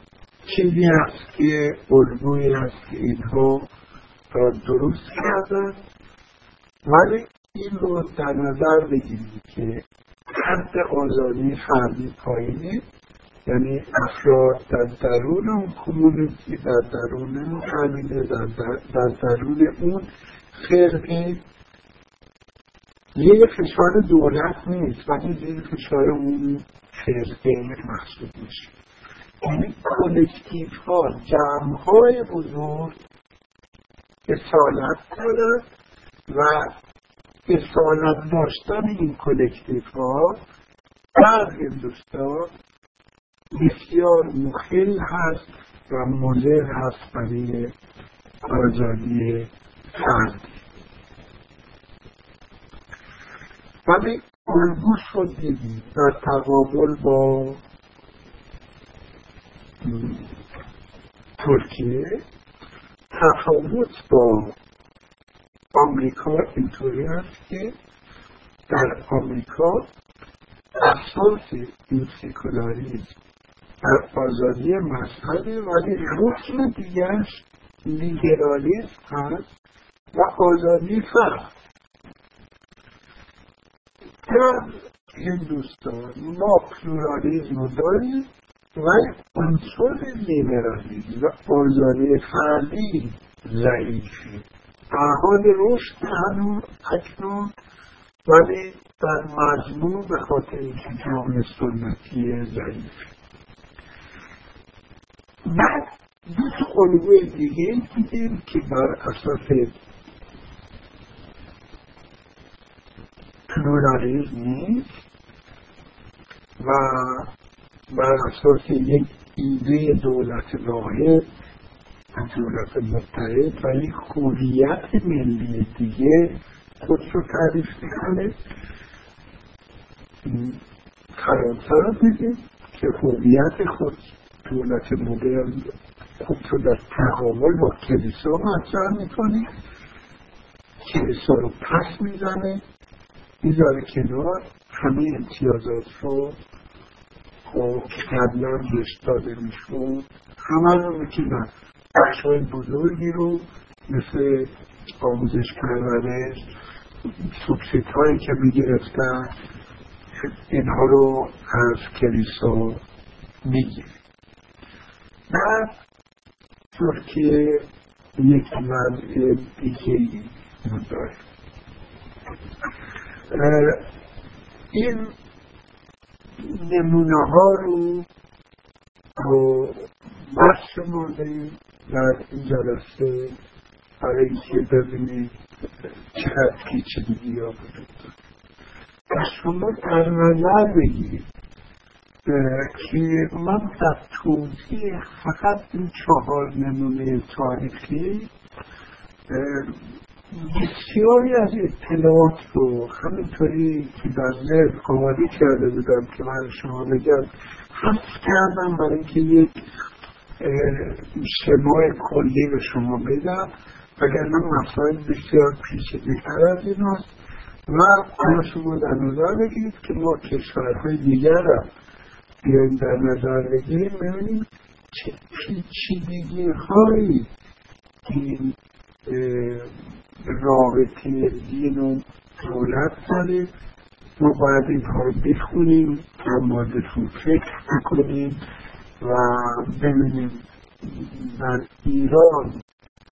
چیزی هست که الگویی هست که اینها را درست کردن. ولی این رو در نظر بگیرید که حد آزادی فردی پایینه. یعنی افراد در درون اون کمونیتی در درون اون در, در درون اون فرقه یه فشار دولت نیست ولی زیر فشار اون فرقه محسوب میشه. یعنی collective ها جمع های بزرگ اصالت کنند و اصالت داشتن این collective ها در هندوستان بسیار مخل هست و مضر هست برای آزادی ولی الگوش رو در تقابل با ترکیه تفاوت با آمریکا اینطوری هست که در آمریکا اساس این سکولاریزم در آزادی مذهبی ولی رکن دیگرش لیبرالیزم هست. و آزادی فرد در هندوستان ما پلورالیزم رو داریم و عنصر لیبرالیزم و آزادی فردی ضعیفی در حال رشد هنوز اکنون ولی در مجموع به خاطر اینکه جامعه سنتی ضعیف بعد دو تا الگوی دیگه دیدیم که بر اساس نیست و بر اساس یک ایده دولت واحد دولت متحد و یک هویت ملی دیگه خود رو تعریف می‌کنه. فرانسه دیدیم که هویت خود دولت مدرن خود رو در تقابل با کلیسا مطرح می‌کنه. کلیسا رو پس می‌زنه. می‌ذاره کنار همه امتیازات رو خب قبلا بهش داده میشون همه رو می‌تونن. بخش های بزرگی رو مثل آموزش پرورش سوبسیت هایی که می‌گرفتن اینها رو از کلیسا می‌گیره بعد ترکیه یک وضع دیگه داره این نمونه ها رو بخش شمرده در این جلسه برای اینکه ببینید چقدر پیچیدگی ها وجود و شما در نظر بگیرید که من در توضیح فقط این چهار نمونه تاریخی بسیاری از اطلاعات رو همینطوری که در ذهن آماده کرده بودم که من شما بگم حفظ کردم برای اینکه یک شمای کلی به شما بدم. وگرنه مسائل بسیار پیچیده‌تر از این هست و اما شما در نظر بگیرید که ما کشورهای دیگر را بیایم در نظر بگیریم ببینیم چه پیچیدگی هایی این رابطه دین و دولت داره ما باید این کار بخونیم موردشون فکر بکنیم و ببینیم در ایران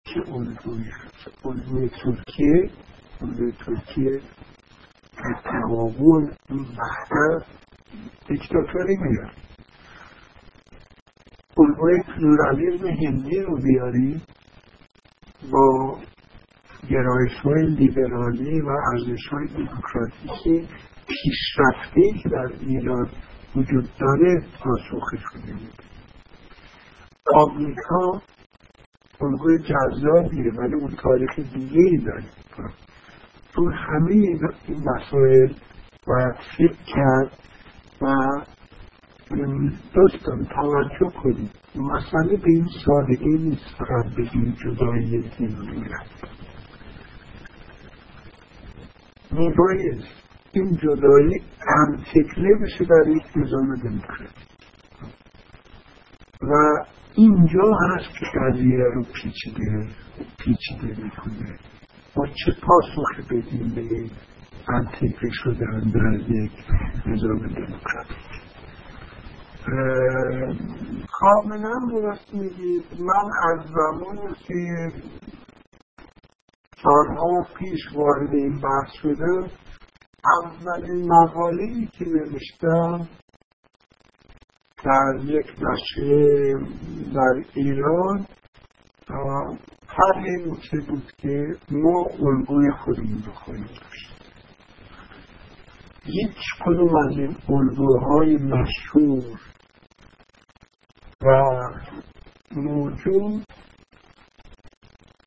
چه الگوی ترکیه الگوی ترکیه به این بحث دیکتاتوری میاد الگوی پلورالیزم هندی رو بیاریم با گرایش های لیبرالی و ارزش های دموکراتیک پیشرفته که در ایران وجود داره پاسخش کنیم آمریکا الگوی جذابیه ولی اون تاریخ دیگه ای داره. تو همه این مسائل باید فکر کرد و دوستان توجه کنید. مسئله به این سادگی نیست فقط بگیم جدایی دین میرد میبایست این جدایی همتکله بشه در یک نظام دموکراتیک. و اینجا هست که قضیه رو پیچیده پیچیده می‌کنه. ما چه پاسخ بدیم به انتگره شدن در یک نظام دموکراتیک؟ کاملا درست میگید. من از زمان که سالها پیش وارد این بحث شده اولین مقاله ای که نوشتم در یک نشریه در ایران هر نکته بود که ما الگوی خودمون رو خواهیم داشت. هیچ کدوم از این الگوهای مشهور و موجود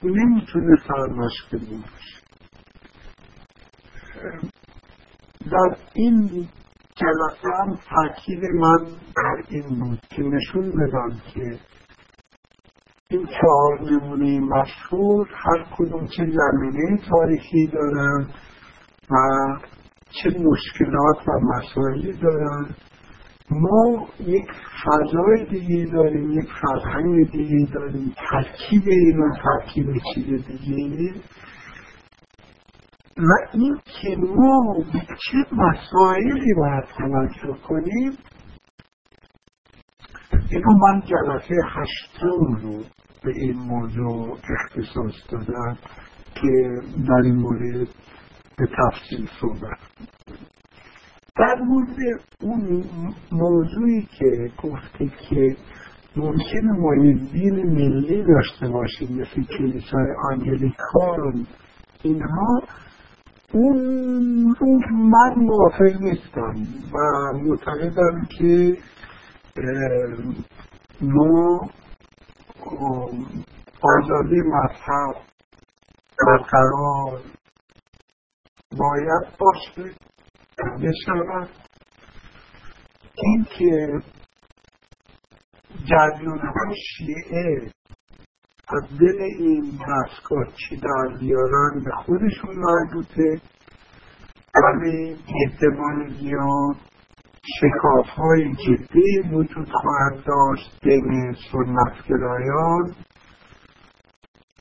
نمی‌تونه سرمشقلی باشه در این جلسه هم تاکید من در این بود که نشون بدم که این چهار نمونه مشهور هر کدوم چه زمینه تاریخی دارن و چه مشکلات و مسائلی دارن. ما یک فضای دیگه داریم یک فرهنگ دیگه داریم. ترکیب اینا ترکیب چیز دیگه و این که ما به چه مسائلی باید توجه کنیم اینو من جلسه هشتم رو به این موضوع اختصاص دادم که در این مورد به تفصیل صحبت در مورد اون موضوعی که گفته که ممکنه ما دین ملی داشته باشیم مثل کلیسای آنگلیکان اینها اون رو من موافق نیستم و معتقدم که ما آزادی مذهب برقرار باید باشه. بشود اینکه جریان شیعه. از دل این دستگاه چی در بیارن به خودشون مربوطه. ولی احتمال زیاد شکاف های جدی وجود خواهد داشت بین سنتگرایان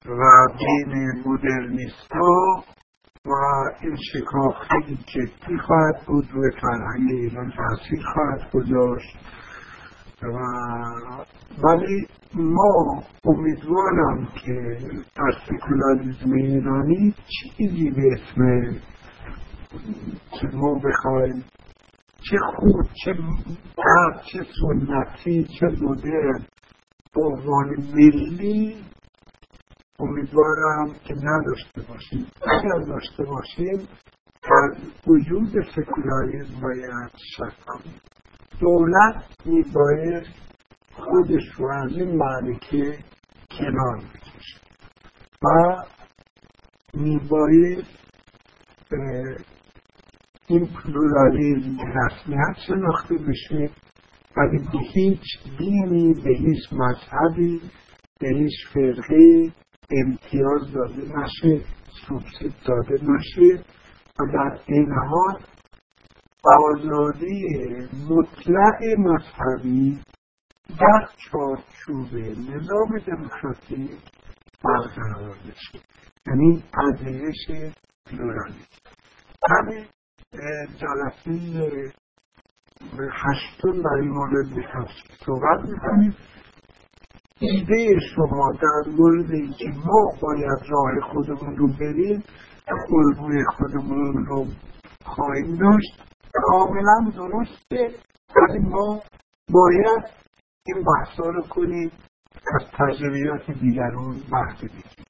و بین مدرنیست ها و این شکاف خیلی جدی خواهد بود روی فرهنگ ایران تاثیر خواهد گذاشت و ولی ما امیدوارم که در سکولاریزم ایرانی چیزی به اسم که ما بخوایم چه خود چه بعد چه سنتی چه مدرن به عنوان ملی امیدوارم که نداشته باشیم. اگر داشته باشیم از وجود سکولاریزم باید شک کنیم. دولت میباید خودش رو از این معرکه کنار بکشه. و میباید این پلورالیزم رسمیت شناخته بشه ولی به هیچ دینی به هیچ مذهبی به هیچ فرقه امتیاز داده نشه سوبسید داده نشه و در این حال آزادی مطلق مذهبی در چارچوب نظام دموکراتیک برقرار بشه یعنی پذیرش پلورالیسم. همین جلسه هشتم در این مورد صحبت می‌کنیم. ایده شما در مورد اینکه ما باید راه خودمون رو بریم الگوی خودمون رو خواهیم داشت. کاملا درسته. ولی ما باید این بحثا رو کنیم از تجربیات دیگران بحث بگیم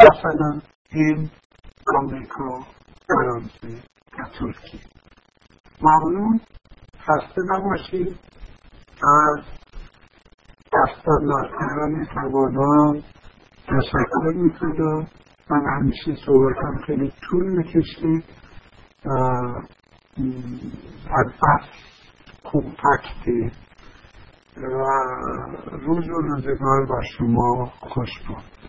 مثلا این آمریکا فرانسه و ترکیه. ممنون. خسته نباشید. از دستاندارکاران توانا تشکر می‌کنم. من همیشه صحبتم خیلی طول می‌کشه. البته کمپکته و روز و روزگار با شما خوش بود